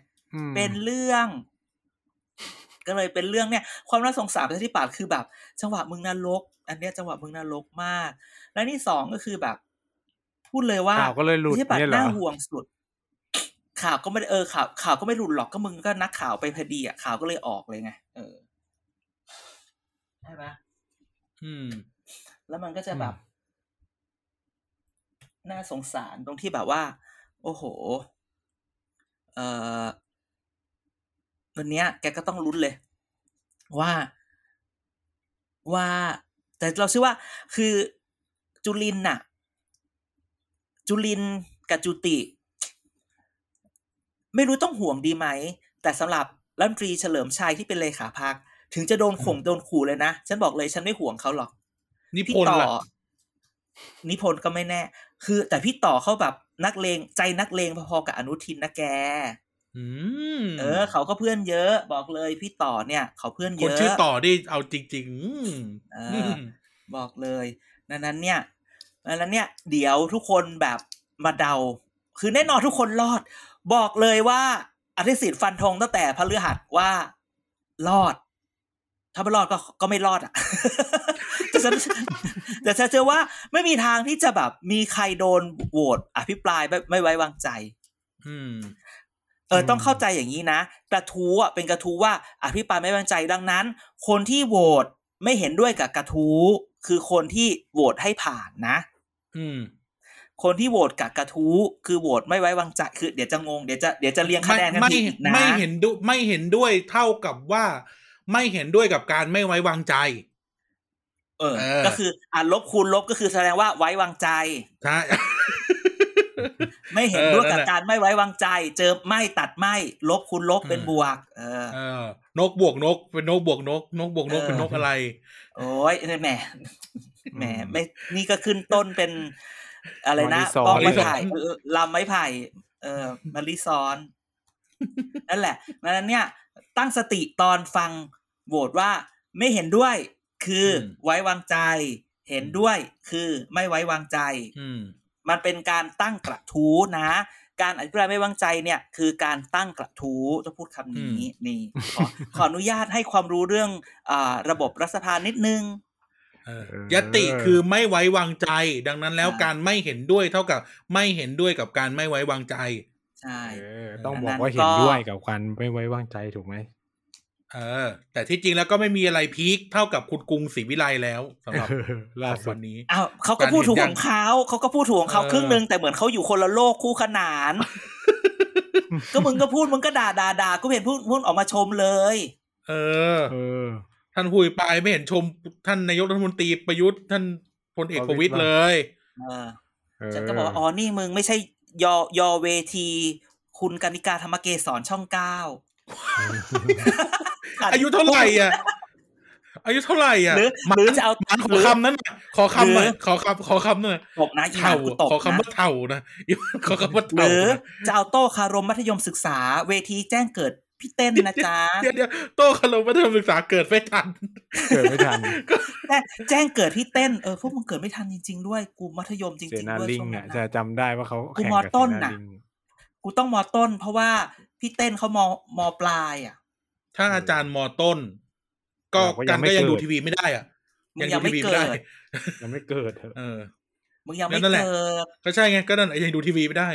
มเป็นเรื่อง ก็เลยเป็นเรื่องเนี่ยความน่าสงสารประชาธิปัตย์คือแบบ จังหวะมึงนรก อันเนี้ยจังหวะมึงนรกมาก และนี่สองก็คือแบบ พูดเลยว่าข่าวก็เลยหลุดประชาธิปัตเนี่ยย์เหรอน่าห่วงสุดข่าวก็ไม่ได้เออข่าวข่าวก็ไม่หลุดหรอกก็มึงก็นักข่าวไปพอดีอะข่าวก็เลยออกเลยไงเออ ใช่ไหมอืม แล้วมันก็จะแบบ น่าสงสารตรงที่แบบว่า โอ้โห เอ่อวันเนี้ย แกก็ต้องลุ้นเลย ว่า ว่า แต่เราเชื่อว่า คือจุลินน่ะ จุลินกับจุติ ไม่รู้ต้องห่วงดีไหม แต่สำหรับรัฐมนตรีเฉลิมชัยที่เป็นเลขาพัก ถึงจะโดนข่มโดนขู่เลยนะ ฉันบอกเลยฉันไม่ห่วงเขาหรอก นิพี่พนธ์ต่อล่ะนิพนธ์ก็ไม่แน่ คือ แต่พี่ต่อเขาแบบนักเลงใจนักเลงพอๆกับอนุทินนะแกอืมเออ เขาก็เพื่อนเยอะ บอกเลยพี่ต่อเนี่ย เขาเพื่อนคเยนอะชื่อต่อได้เอาจริงๆอืมเออบอกเลยดังนั้นเนี่ยดังนั้นเนี่ย เดี๋ยวทุกคนแบบมาเดา คือแน่นอนทุกคนรอด บอกเลยว่าอธิสิทธิ์ฟันธงตั้งแต่พฤหัสว่ารอด ถ้าไม่รอดก็ก็ไม่รอดอะแต่ฉันแต่ฉันเชื่อว่าไม่มีทางที่จะแบบมีใครโดนโหวตอภิปรายไม่ไม่ไว้วางใจ อืม เออต้องเข้าใจอย่างนี้นะกระทู้อะเป็นกระทู้ว่าอภิปรายไม่ไว้วางใจดังนั้น คนที่โหวตไม่เห็นด้วยกับกระทู้คือคนที่โหวตให้ผ่านนะ อืม คนที่โหวตกับกระทู้คือโหวตไม่ไว้วางใจคือเดี๋ยวจะงงเดี๋ยวจะเดี๋ยวจะเรียงคะไม่แนนกันไม่ผิดอีกนะไม่เห็นด้วยไม่เห็นด้วยเท่ากับว่า ไม่เห็นด้วยกับการไม่ไว้วางใจ เออเออก็คืออ่าลบคูณลบก็คือแสดงว่าไว้วางใจใช่ไม่เห็นเออด้วยนั่กับนแหละการไม่ไว้วางใจ เจอไม่ตัดไม่ลบคูณลบเป็นอืมบวกเออเออนกบวกนก เป็นนกบวกนก นกบวกนกเออเป็นนกอะไร โอ้ยแหมแหมไม่นี่ก็ขึ้นต้นเป็น อะไรนะมอลิซอนป้องไม้มอลิซอนไผ่เออลำไม้ไผ่ เออมาริซอนนั่นแหละดังนั้นเนี่ย ตั้งสติตอนฟังโหวตว่าไม่เห็นด้วยคืออมไว้วางใจ เห็นด้วยคือไม่ไว้วางใจอืมมันเป็นการตั้งกระทู้นะ การอภิปรายไม่วางใจเนี่ย คือการตั้งกระทู้ต้องพูดคำนี้นี่ขอขออนุญาตให้ความรู้เรื่องอาระบบรัฐสภานิดนึงเออเออยติคือไม่ไว้วางใจ ดังนั้นแล้วอ่าการไม่เห็นด้วยเท่ากับไม่เห็นด้วยกับการไม่ไว้วางใจ ใช่เออต้องดังบนั้อกนว่าเห็นก็ด้วยกับการไม่ไว้วางใจถูกไหมเออ แต่ที่จริงแล้วก็ไม่มีอะไรพีคเท่ากับคุณกรุงศรีวิไลแล้วสำหรับเออล่าของสุดวันนี้อ้าวเขาก็พูดถูกการเห็นของเขาเขาก็พูดถูกของเขาเออครึ่งหนึ่งแต่เหมือนเขาอยู่คนละโลกคู่ขนาน ก็มึงก็พูดมึงก็ด่าด่าด่าก็เห็นพูดพูดออกมาชมเลย เออเออ ท่านผู้อภิปรายไม่เห็นชม ท่านนายกรัฐมนตรีประยุทธ์ท่านพลเอกประวิตยเลยเออเออฉันก็บอกว่าอ๋อนี่มึงไม่ใช่ ยอยอเวที คุณกนิกาธรรมเกศรช่องเก้าอายุเท่าไหร่อะ อายุเท่าไหร่อะหรือมันหรือจะเอามันขหรืออคำนั้นน่ะขอคำหน่อยหรือขอคำขอคำหน่อยตกนะอีหเท่ามากูตกขอคำนะว่าเท่านะขอคำว่าหเท่ารือนะจะเอาโต้คารมมัธยมศึกษา เวทีแจ้งเกิด พี่เต้นนะจ๊ะเดี๋ยวเดี๋ยวโต้คารมมัธยมศึกษาเกิดไม่ทัน เกิดไม่ทันแจ้งแจ้งเกิดพี่เต้นเออพวกมึงเกิดไม่ทันจริง ๆ ด้วยกูมัธยมจเสริงนาๆด้วยลิงช่วงอะนั้นจะน่ะจำได้ว่าเขากูแข่งมอกับต้นเสนาน่ะลิงกูต้องมอต้น เพราะว่าพี่เต้นเขามอมอปลายอะ ถ้าอาจารย์มอต้น ก็กันก็ยังดูทีวีไม่ได้อะมึยังงดูยังไม่ทีวีเกิไม่ได้ดยังไม่เกิดเถอะเออมึงยังไม่นั่นแหละเกิดก็ใช่ไงก็นั่นยังดูทีวีไม่ได้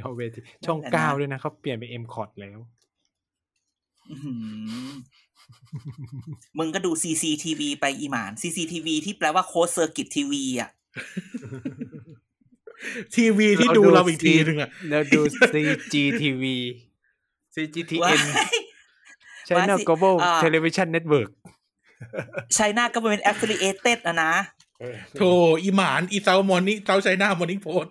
เออือมยาวเวทีช่องนั่นแหละนะเก้าด้วยนะเขาเปลี่ยนเป็นเอ็มคอร์ดแล้วอื้อหือมึงก็ดู CCTV ไปอีหมาน CCTV ที่แปลว่าโค้ดเซอร์กิตทีวีอะ ทีวีที่ดูเราอีกทีหนึ่งอะแล้วดู CGTV CGTN ว้าย China ว่าสิ Global อ่า Television Network ไชน่าก็เป็น affiliated อะนะ โธ่อีหมานอีเซามอร์นิ่งเซาไชน่ามอร์นิ่งโพส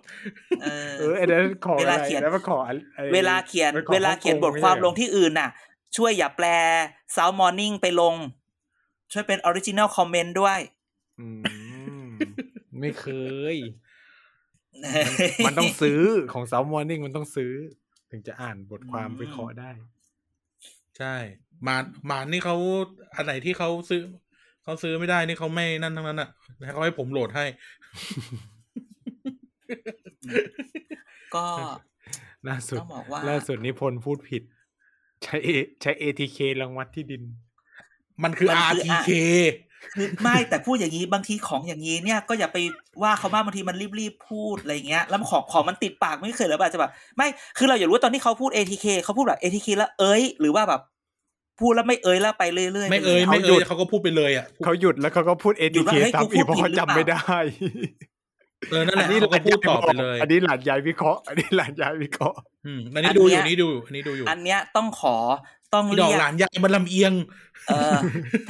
เออเออไอ้นั่นขอเวอะไรลาเขียนแล้วมาขอไอ้เวลาเขียนไปขอเวลาเขียนฮ่บองกงทความไใช่เหรอลงที่อื่นน่ะ ช่วยอย่าแปล Sound Morning ไปลง ช่วยเป็น Original Comment ด้วยอืมไม่เคย มันต้องซื้อของ s ซ l m o r n i n g มันต้องซื้อ ถึงจะอ่านบทความอืมวิเคราะห์ได้ ใช่หมาหมานี่เขาอันไหนที่เขาซื้อ เขาซื้อไม่ได้นี่เขาไม่นั่นทั้งนั้นอะเขาให้ผมโหลดให้ ก็ล่าสุดต้องบอกว่าล่าสุดนิพนธ์พูดผิด ใช้เอใช้ ATK รางวัดที่ดินมันคือมันคือ RTK คือไม่แต่พูดอย่างนี้บางทีของอย่างนี้เนี่ยก็อย่าไปว่าเขามากบางทีมันรีบๆพูดอะไรเงี้ยแล้วของของมันติดปากไม่เคยหรือแบบจะแบบไม่คือเราอยากรู้ว่าตอนที่เขาพูด ATK เขาพูดแบบ ATK แล้วเอ้ยหรือว่าแบบ พูดแล้วไม่เอ้ยแล้วไปเรื่อยๆไม่เอ่ยปลไม่เขาหยุเอ่ยดเขาก็พูดไปเลยอะเขาหยุดแล้วเขาก็พูดหยุด ATK ว่าเฮ้ยซ้ำอีกเพกูราะพูดเขาผิดหรือเปล่าจำไม่ได้เออนั่นแหอัละนนี้เขาก็พูดต่อไปเลย อันนี้หลานยายวิเคราะห์อันนี้หลานยายวิเคราะห์อืมอันนี้ดูอยู่อันนี้ดูอยู่อันนี้ดูอยู่ อันเนี้ยต้องขอต้องอีดอกเรียกหลานยายมันลำเอียง เออ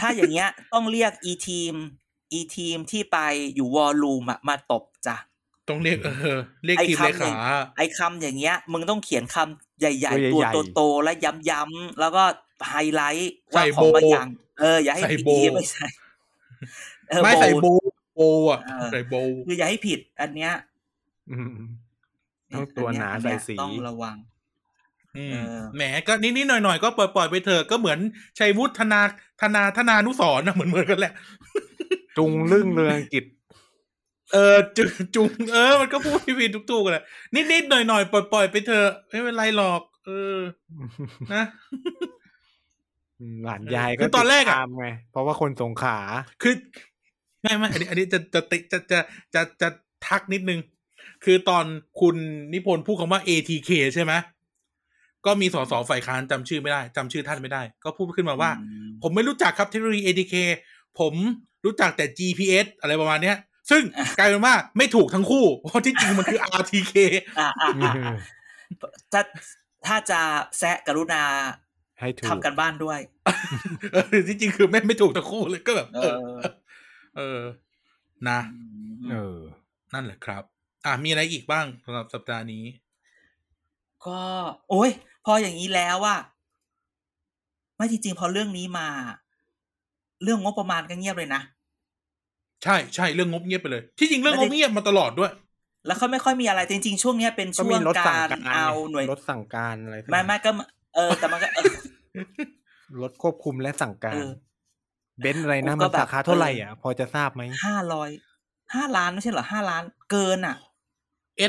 ถ้าอย่างเงี้ยต้องเรียกอีทีมอีทีมที่ไปอยู่วอลลุ่มอะมาตบจ้ะต้องเรียกเออเรียกไอ้ทีมคำเลเนี่ยขาไอ้คำอย่างเงี้ย มึงต้องเขียนคำใหญ่ตัวๆตัวใหญ่ๆโตๆและย้ำๆแล้วก็ ไฮไลท์ว่าใส่ของโบบางอย่างเอออย่าให้ใส่ผิดโบไม่ใช่เออไม่ใส่โบโบโบอะเออใส่โบคืออย่าให้ผิด อันเนี้ยอืมต้องตัวหนาอัใส่สีต้องระวังอืมเออแหมก็นิดๆหน่อยๆก็ปล่อยๆไปเถอะก็เหมือนชัยวุฒนาธนาธนานุสรณ์นะเหมือนเหมือนกันแหละ จุงลึ่งเรืองกิจเออจุจุงเออ มันก็พูดผิดทุกตัวกันแหละนิดๆหน่อยๆปล่อยๆไปเถอะไม่เป็นไรหรอก เออ นะ หลานยายคืก็อตอนแรกอะติดตามไงเพราะว่าคนสงขลาคือไม่ไม่อันนี้ อันนี้จะจะติจะจะจะจะทักนิดนึง คือตอนคุณนิพนธ์พูดคำว่า ATK ใช่ไหมก็มีสสฝ่ายค้านจำชื่อไม่ได้จำชื่อท่านไม่ได้ ก็พูดขึ้นมาว่าอืมผมไม่รู้จักครับเทคโนโลยี ATK ผมรู้จักแต่ GPS อะไรประมาณเนี้ย ซึ่งกลายเป็นว่าไม่ถูกทั้งคู่ เพราะที่จริงมันคือ RTK อะอะอะอะถ้าถ้าจะแซะกรุณา ให้ถูกทำกันบ้านด้วยเออที่จริงคือไม่ไม่ถูกทั้งคู่เลยก็แบบเอเอออ เออ นะ เออ นั่นแหละครับ อะมีอะไรอีกบ้างสำหรับสัปดาห์นี้ ก็ โอ้ยพออย่างนี้แล้วอะไม่จริงๆพอเรื่องนี้มา เรื่องงบประมาณก็เงียบเลยนะ ใช่ใช่เรื่องงบเงียบไปเลย ที่จริงเรื่องงบเงียบมาตลอดด้วยแล้วเขาไม่ค่อยมีอะไรจริง ๆ ช่วงเนี้ยเป็นก็ช่วมีงรถสั่งการการเอาหน่วยรถสั่งการอะไรสักไม่ไม่ก็ เออ แต่มันก็เออรถควบคุมและสั่งกาเอรอเบนซ์อะไรนะกูก็มันแบบราคาเท่าไหร่เอออ่อะ พอจะทราบไหมห้าร้อยห้าล้านไม่ใช่เหรอห้าล้าน เกินอะ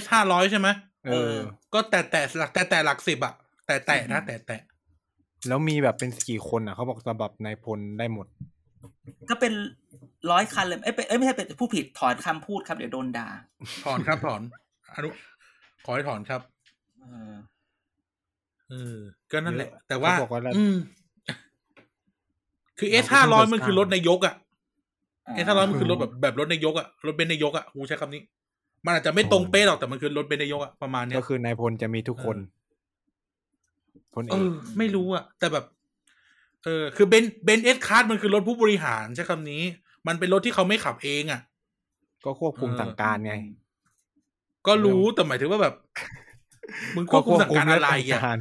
S ห้าร้อยใช่ไหมเออ ก็แต่แต่หลักแต่แต่หลักสิบอะแต่แต่นะแต่แต่แล้วมีแบบเป็นกี่คนอะเขาบอกสำหรับนายพลได้หมด ก็เป็นร้อยคันเลย เอ้ยเป็นเอ้ยไม่ใช่เป็นผู้ผิดถอนคำพูดครับ เดี๋ยวโดนด่าถอนครับถอนอนุขอให้ถอนครับ เออเออ ก็นั่นแหละ แต่ว่าเขาบอกว่าเราอืมคือ S เราห้าก็ร้อยเพิ่งมันคือจะรถนายกอะ S ห้าร้อยมันคือรถอืมแบบแบบรถนายกอะรถเบนซ์นายกอะกูใช้คำนี้ มันอาจจะไม่ตรงเป๊ะหรอกแต่มันคือรถเบนซ์นายกอะประมาณเนี้ยก็คือนายพลจะมีทุกคนพลเอเอกอไม่รู้อะแต่แบบ เออ คือเบนเบนเอสคาร์ดมันคือรถผู้บริหารใช้คำนี้ มันเป็นรถที่เขาไม่ขับเองอะก็ควบคุมเออสั่งการไง ก็รู้แต่หมายถึงว่าแบบมึงควบคุมสั่งการอะไรและอะสั่งการ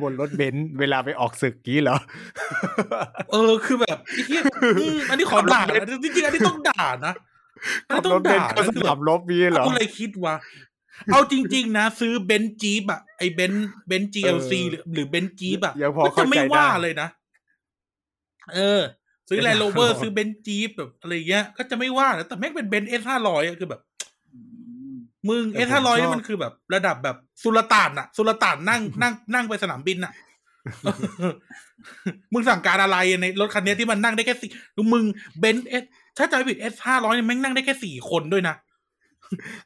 บนรถเบนซ์เวลาไปออกศึกกี้เหรอ เออคือแบบไอ้เหี้ยอืมอันนี้ขอด่านะจริงๆอันนี้ต้องด่านะอันขันี้บต้รองถเบนด่าซ์เข้านะสคือแบนาบมรบนี้เหรอเอาอะไรคิดวะเอาจริง ๆ นะ ซื้อเบนซ์จี๊ปอะไอเบนซ์เบนซ์ GLC หรือหรือเบนซ์จี๊ปอะยังพอก็จะเข้าใจไม่ได้ว่าเลยนะ เออ ซื้อแลนด์โรเวอร์ไม่ว่าซื้อเบนซ์จี๊ปแบบอะไรเงี้ย ก็จะไม่ว่านะแต่แม่งเป็นเบนซ์เอสห้าร้อยอะคือแบบ มึงแต่เอสผมห้าร้อยชอบนี่มันคือแบบ ระดับแบบสุลต่านอะสุลต่านนั่งนั่งนั่งไปสนามบินอะมึงสั่งการอะไรในรถคันนี้ที่มันนั่งได้แค่สี่มึงเบนซ์เอสถ้าจำไม่ผิดเอสห้าร้อยเนี่ยแม่งนั่งได้แค่สี่คนด้วยนะ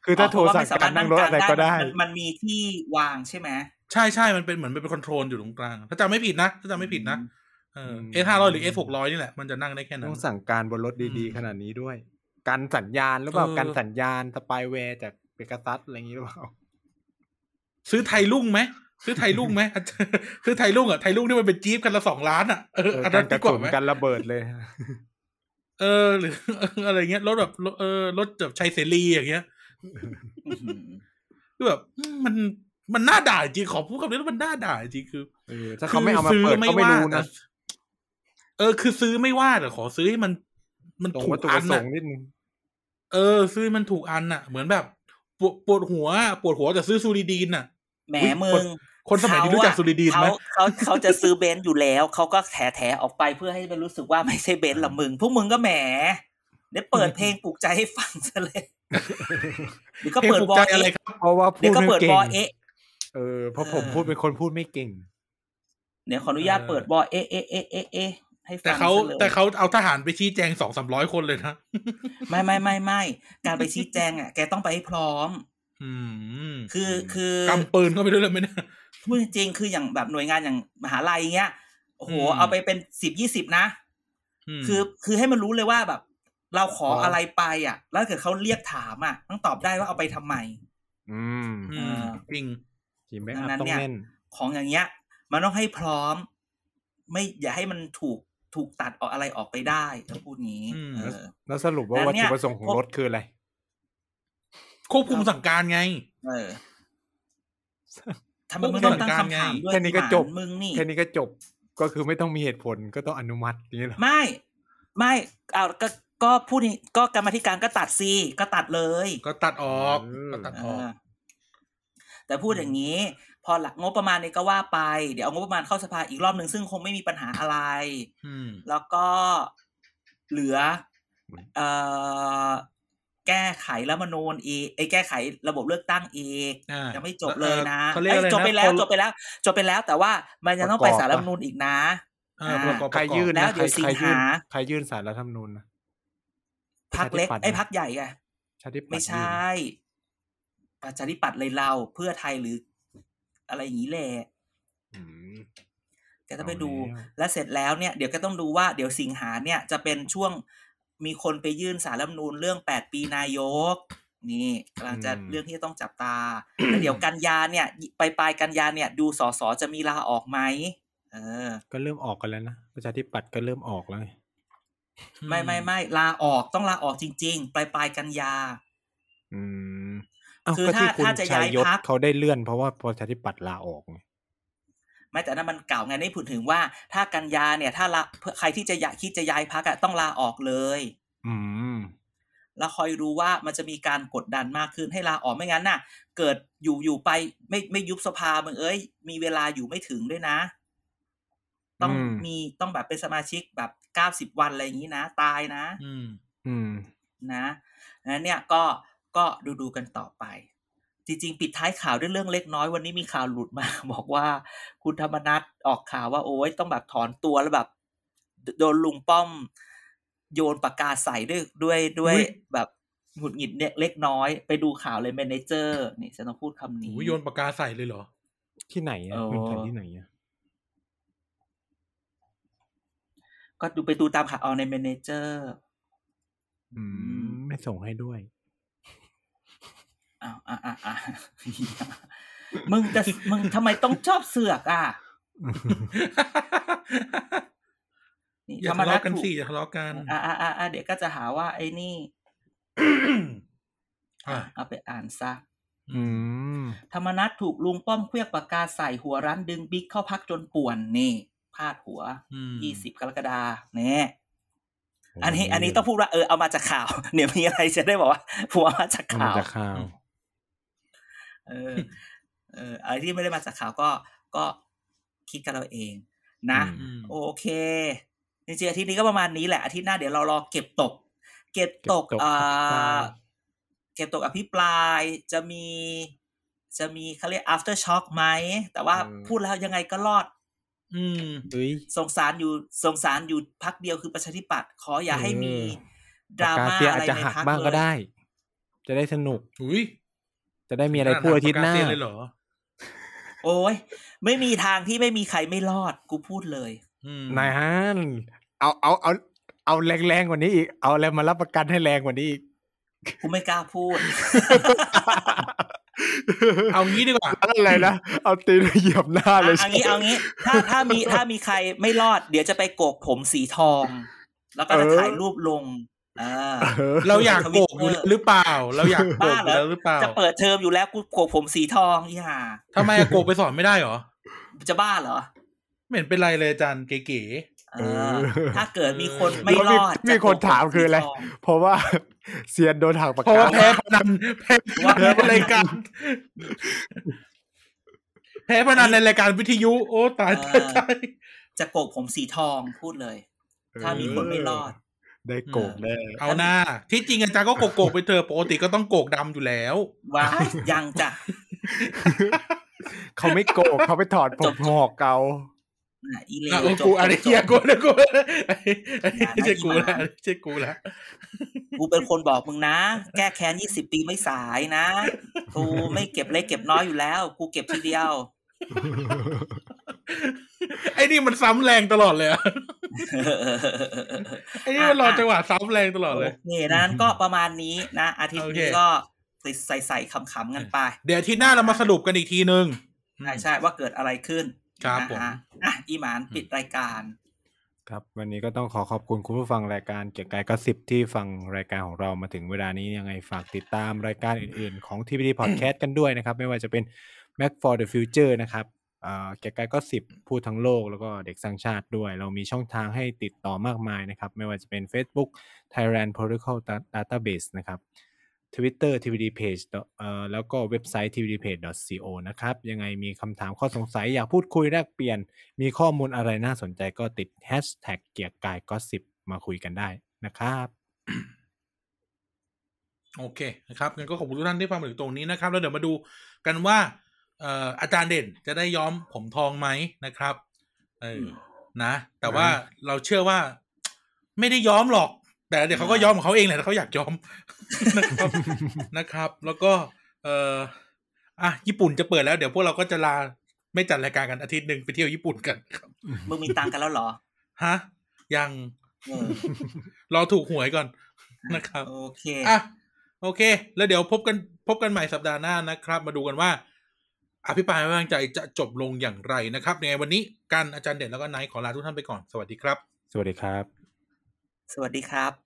คือถ้าโทรเพะว่สั่งไม่การนั่งรถอะไรก็ได้มันมันมีที่วางใช่ไหมใช่ใช่มันเป็นเหมือนเป็นคอนโทรลอยู่ตรงกลาง ถ้าจำไม่ผิดนะถ้าจำไม่ผิดนะเออมเอสห้าร้อยหรือเอสหกร้อยนี่แหละมันจะนั่งได้แค่นั้ต้นองสั่งการบนรถดีอืมๆขนาดนี้ด้วยกันสัญญาณหรือเปล่าเออกันสัญญาณสปายแวร์จาก เปกาซัสอะไรอย่างนี้หรือเปล่า ซื้อไทยรุ่งไหมซื้อไทยรุ่งไหมซื้อไทยรุ่งอะไทยรุ่งที่มันเป็นจี๊ปกันละสองล้านอะเออเอออันกันั้นนกดีระกว่าสุนไหมกันระเบิดเลย เออ หรืออะไรเงี้ยรถแบบรถเออรถแบบชัยเสรีอย่างเงี้ยอื้อหือคือแบบอืมมันมันน่าด่าจริงขอพูดคำนี้แล้วมันน่าด่าจริงคือเออถ้าเขาไม่เอามาเปิดซื้ก็ไม่รู้แต่นะเออ คือซื้อไม่ว่าแต่ขอซื้อให้มัน มันตรงถูวักตถุอัปนระสอะงค์นิดนึงเออ ซื้อมันถูกอันอะ เหมือนแบบป วดปวดหัวอะปวดหัวแต่ซื้อซูริดีนอะแหมอุ๊ยมึคนงคนสมัยนี้รู้จักซูริดีนไหมเขาเขาเขาจะซื้อเบนซ์อยู่แล้วเขาก็แถแถออกไปเพื่อให้มันรู้สึกว่าไม่ใช่เบนซ์ละมึง พวกมึงก็แหมเดี๋ยวเปิดเพลงปลุกใจให้ฟังซะเลยเดี๋ยวก็เพลงเปิดปลุกบอใจเอะอะไรครับเพราะว่าพูเดี๋ยดวก็ไม่เปิดเก่บองเอะเออเพราะผมเออพูดเป็นคนพูดไม่เก่งเดี๋ยวขออนุญาตเปิดบอเอะเอะเอะเอะเอะ ให้ฟัแต่งเขาซะเลยแต่เขาเอาทหารไปชี้แจงสองสามร้อยคนเลยนะไม่ไม่ไม่ไม่การไปชี้แจงอะแกต้องไปให้พร้อมอืมคือคือกำปืนเข้าไปด้วยเลยไหมเนี่ยพูดจริงๆคืออย่างแบบหน่วยงานอย่างมหาลัยเงี้ยโอ้โหอืมเอาไปเป็นสิบยี่สิบนะมคือคือให้มันรู้เลยว่าแบบ เราขออ๋อออะไรไปอะ แล้วถ้าเกิดเขาเรียกถามอะต้องตอบได้ว่าเอาไปทำไม อืมอืเอมอจริงทีมแบ็กดัอังพนั้นต้องเนี่ยแน่นของอย่างเงี้ย มันต้องให้พร้อม ไม่อย่าให้มันถูก ถูกตัดออกอะไรออกไปได้ต้องพูดงี้อืมเออแล้วสรุปว่าแล้ววัตเนี่ถุยประสงค์ของพวกรถคืออะไร ควบคุมสั่งการไง เออทำไมมึงพวกต้องตั้งสั่งการคำถามไงด้วยแค่นี้ก็จบหมามึงนี่แค่นี้ก็จบก็คือไม่ต้องมีเหตุผลก็ต้องอนุมัติอย่างนี้เหรอไม่ ไม่เอาก็ก็พูดนี่ก็กรรมาธิการก็ตัดซีก็ตัดเลย ก็ตัดออกก็ตัดออกเออแต่พูดอย่างนี้ พอหลักงบประมาณนี้ก็ว่าไป เดี๋ยวเอางบประมาณเข้าสภาอีกรอบหนึ่งซึ่งคงไม่มีปัญหาอะไรอืมแล้วก็เหลือเอ่อแก้ไขรัฐธรรมนูญอีกไอ้ยแก้ไขระบบเลือกตั้งอีกอ่ายังไม่จบเลยนะเขาเรียกอะไรอ้นะจบไปแล้วพอจบไปแล้ว จบไปแล้วแต่ว่ามันยังต้องไปสารรัฐธรรมนูญอีกนะอ่าประกอบใครประกอบยื่นแล้วนะเดี๋ใครยวสิงใครยื่นหาใครยื่นสารรัฐธรรมนูญนะพักเล็กประชาธิปัตย์ไอ้นะพักใหญ่ไงชาติปัตย์ไม่ใชยื่น่ประชาธิปัตย์เลยเราเพื่อไทยหรือ อะไรอย่างนี้แหละอืมแกต้องไปดูเอาแล้วและเสร็จแล้วเนี่ย เดี๋ยวก็ต้องดูว่าเดี๋ยวสิงหาเนี่ยจะเป็นช่วงมีคนไปยื่นสารรัฐธรรมนูญเรื่องแปดปีนายก นี่กำลังจะเรื่องที่จะต้องจับตาแล้วเดี๋ยวกันยาเนี่ยไปปลายกันยาเนี่ย ดูสสจะมีลาออกไหมเออ ก็เริ่มออกกันแล้วนะประชาธิปัตย์ก็เริ่มออกแล้วไงไม่ไม่ไม่ลาออกต้องลาออกจริง ๆ ปลายปลายกันยาอืมอ้าว คือก็ที่ถ้าคุณถ้าจะชัยย้ายยศพรรคเขาได้เลื่อนเพราะว่าประชาธิปัตย์ลาออกไงไม่แต่นั้นมันเก่าไงนี่พูดถึงว่า ถ้ากันยาเนี่ย ถ้าละเพื่อใครที่จะอยากคิดจะย้ายพักอะต้องลาออกเลย อืมแล้วคอยรู้ว่ามันจะมีการกดดันมากขึ้นให้ลาออกไม่งั้นน่ะ เกิดอยู่อยู่ไปไม่ไม่ยุบสภามึงเอ้ย มีเวลาอยู่ไม่ถึงด้วยนะ ต้องอืมมีต้องแบบเป็นสมาชิกแบบเก้าสิบวันอะไรอย่างนี้นะ ตายนะ อืม อืมนะนั้นเนี่ยก็ ก็ดูดูกันต่อไป จริง ๆ ปิดท้ายข่าวด้วยเรื่องเล็กน้อยวันนี้มีข่าวหลุดมา บอกว่าคุณธรรมนัฐออกข่าวว่าโอ้ยต้องแบบถอนตัวแล้วแบบโดนลุงป้อม โยนปากกาใส่ด้วยด้วยด้วยอุ๊ยแบบหงุดหงิดเนี่ยเล็กน้อย ไปดูข่าวเลยเมนเจอร์ นี่ฉันต้องพูดคำนี้โอ้ยโยนปากกาใส่เลยเหรอ ที่ไหนอะเออคุณเขียนที่ไหนอะก็ดูไปดูตามข่าวเอาในเมนเจอร์อืมไม่ส่งให้ด้วย อ้าวอะอะอะมึงจะมึงทำไมต้องชอบเสือกอะนี่อย่าธรรมทะนัเลาะฐกันถูกสิอย่าทะเลาะกันอ่าอ่าอ่าอ่าเดี๋ยวก็จะหาว่า ไอ้นี่อะเอาไปอ่านซะอืมธรรมนัฐถูกลุงป้อมเครียกปากกาใส่หัวรั้นดึงบิ๊กเข้าพักจนป่วนนี่พาดหัวอืมยี่สิบกรกฎาเนี่ยอันนี้ อันนี้ต้องพูดว่าเออเอามาจากข่าวเดี๋ยวมีอะไรจะได้บอกว่าผมเอามาจากเอาข่าวจากข่าว เออ เอออะไรที่ไม่ได้มาจากข่าวก็ก็คิดกันเราเองนะอืมอืมโอเคจริงๆอาทิตย์นี้ก็ประมาณนี้แหละอาทิตย์หน้าเดี๋ยวเรารอเก็บตก เก็บตกเก็บตกอ่อภิปราายเก็บตกอภิปรายจะมีจะมีเขาเรียก after shock ไหม แต่ว่าพูดแล้วยังไงก็รอด อืมเฮ้ยสงสารอยู่สงสารอยู่พักเดียวคือประชาธิปัตย์ขออย่าให้มีเออดราปากกาม่าเซียอะอาจไรจะในหักพักบ้างเลก็ยได้จะได้สนุกอุ้ย จะได้มีอะไรพูดอาทิตย์หน้าปกกเซียเลยเหรอ โอ้ยไม่มีทางที่ไม่มีใครไม่รอดกูพูดเลยอืมนายฮันเอาเอาเอาเอาแรงๆกว่านี้อีก เอาอะไรมารับประกันให้แรงกว่านี้อีกกูไม่กล้าพูด เอางี้ดีกว่าอะไรนะเอาตีนเหยียบหน้าเลยเอางี้เอางี้ ถ้าถ้ามีถ้ามีใครไม่รอด เดี๋ยวจะไปโกกผมสีทอง แล้วก็จะถ่ายรูปลงอ่า เออเราอยากโกกอยู่แล้วหรือเปล่า เราอยากโกกบ้าอเหรอยู่แล้วหรือเปล่า จะเปิดเทอมอยู่แล้วกูโกกผมสีทองอีห่าทำไมอะโกกไปสอนไม่ได้เหรอ จะบ้าเหรอไม่เห็นเป็นไรเลยอาจารย์เก๋เออถ้าเกิดมีคนไม่รอด มีคนถามคืออะไรจโกงสีทงเพราะว่าเซียนโดนหักปากเพราะกาว่าแพ้พนันแพ้พนันในรายการแพ้พนันในรายการวิทยุ โอ้ตายตายตายจะโกกผมสีทองพูดเลย ถ้ามีคนไม่รอด ได้โกงแน่เอาหน้า ที่จริงอาจารย์ก็โกโกกไปเถอะปกติก็ต้องโกกดำอยู่แล้วว้ายยังจะเขาไม่โกงเขาไปถอดผจมบหอกเกาน่ะอีเลอะวโอ้จบกูอะไรจบเฮียกูนะกูไอ้ไอ้อย่านะไม่ใช่กูอีหละมาไม่ใช่กูละกูเป็นคนบอกมึงนะ แก้แค้นยี่สิบปีไม่สายนะ กูไม่เก็บเล็กเก็บน้อยอยู่แล้ว กูเก็บทีเดียว ไอ้นี่มันซ้ำแรงตลอดเลยอะไอ้นี่มันรอจังหวะซ้ำแรงตลอดเลยโอเคนั้นก็ประมาณนี้นะ อาทิตย์โอเคนี้ก็ใส่ใส่ขำๆกันไป เดี๋ยวอาที่หน้าเรามาสรุปกันอีกทีนึงใช่ใช่ว่าเกิดอะไรขึ้นครับนะผมฮะอะอีหมานปิดรายการครับ วันนี้ก็ต้องขอขอบคุณคุณผู้ฟังรายการเกียร์กายก็สิบที่ฟังรายการของเรามาถึงเวลานี้ยังไงฝากติดตามรายการอื่นๆ ของ TPD Podcast กันด้วยนะครับ ไม่ว่าจะเป็น Mac for the Future นะครับ เอ่อเกียร์กายก็สิบพูดทั้งโลกแล้วก็เด็กสร้างชาติด้วย เรามีช่องทางให้ติดต่อมากมายนะครับ ไม่ว่าจะเป็น Facebook Thailand Protocol Database นะครับ Twitter TVD Page เอ่อแล้วก็เว็บไซต์ tvdpage.co นะครับ ยังไงมีคำถามข้อสงสัยอยากพูดคุยแลกเปลี่ยน มีข้อมูลอะไรน่าสนใจก็ติด Hashtag เกียร์กายก็สิบมาคุยกันได้นะครับโอเคนะครับงั้นก็ขอบคุณทุกท่านที่ฟังมาถึงตรงนี้นะครับ แล้วเดี๋ยวมาดูกันว่า อ่ออาจารย์เด่นจะได้ย้อมผมทองไหมนะครับเอออมนะ แต่ว่าเราเชื่อว่าไม่ได้ย้อมหรอก แต่เดี๋ยวเขาก็ย้อมของเขาเองแหละถ้าเขาอยากย้อมนะครับนะครับ แล้วก็ เอ่ออะญี่ปุ่นจะเปิดแล้วเดี๋ยวพวกเราก็จะลาไม่จัดรายการกันอาทิตย์หนึ่งไปเที่ยวญี่ปุ่นกันครับมึงมีตังค์กันแล้วเหรอฮะยังเออรอถูกหวยก่อนนะครับ โอเคอะโอเค แล้วเดี๋ยวพบกันพบกันใหม่สัปดาห์หน้านะครับ มาดูกันว่า อภิปรายไม่ไว้วางใจจะจบลงอย่างไรนะครับยังไงวันนี้กันอาจารย์เด่นแล้วก็ไนท์ขอลาทุกท่านไปก่อนสวัสดีครับ สวัสดีครับ สวัสดีครับ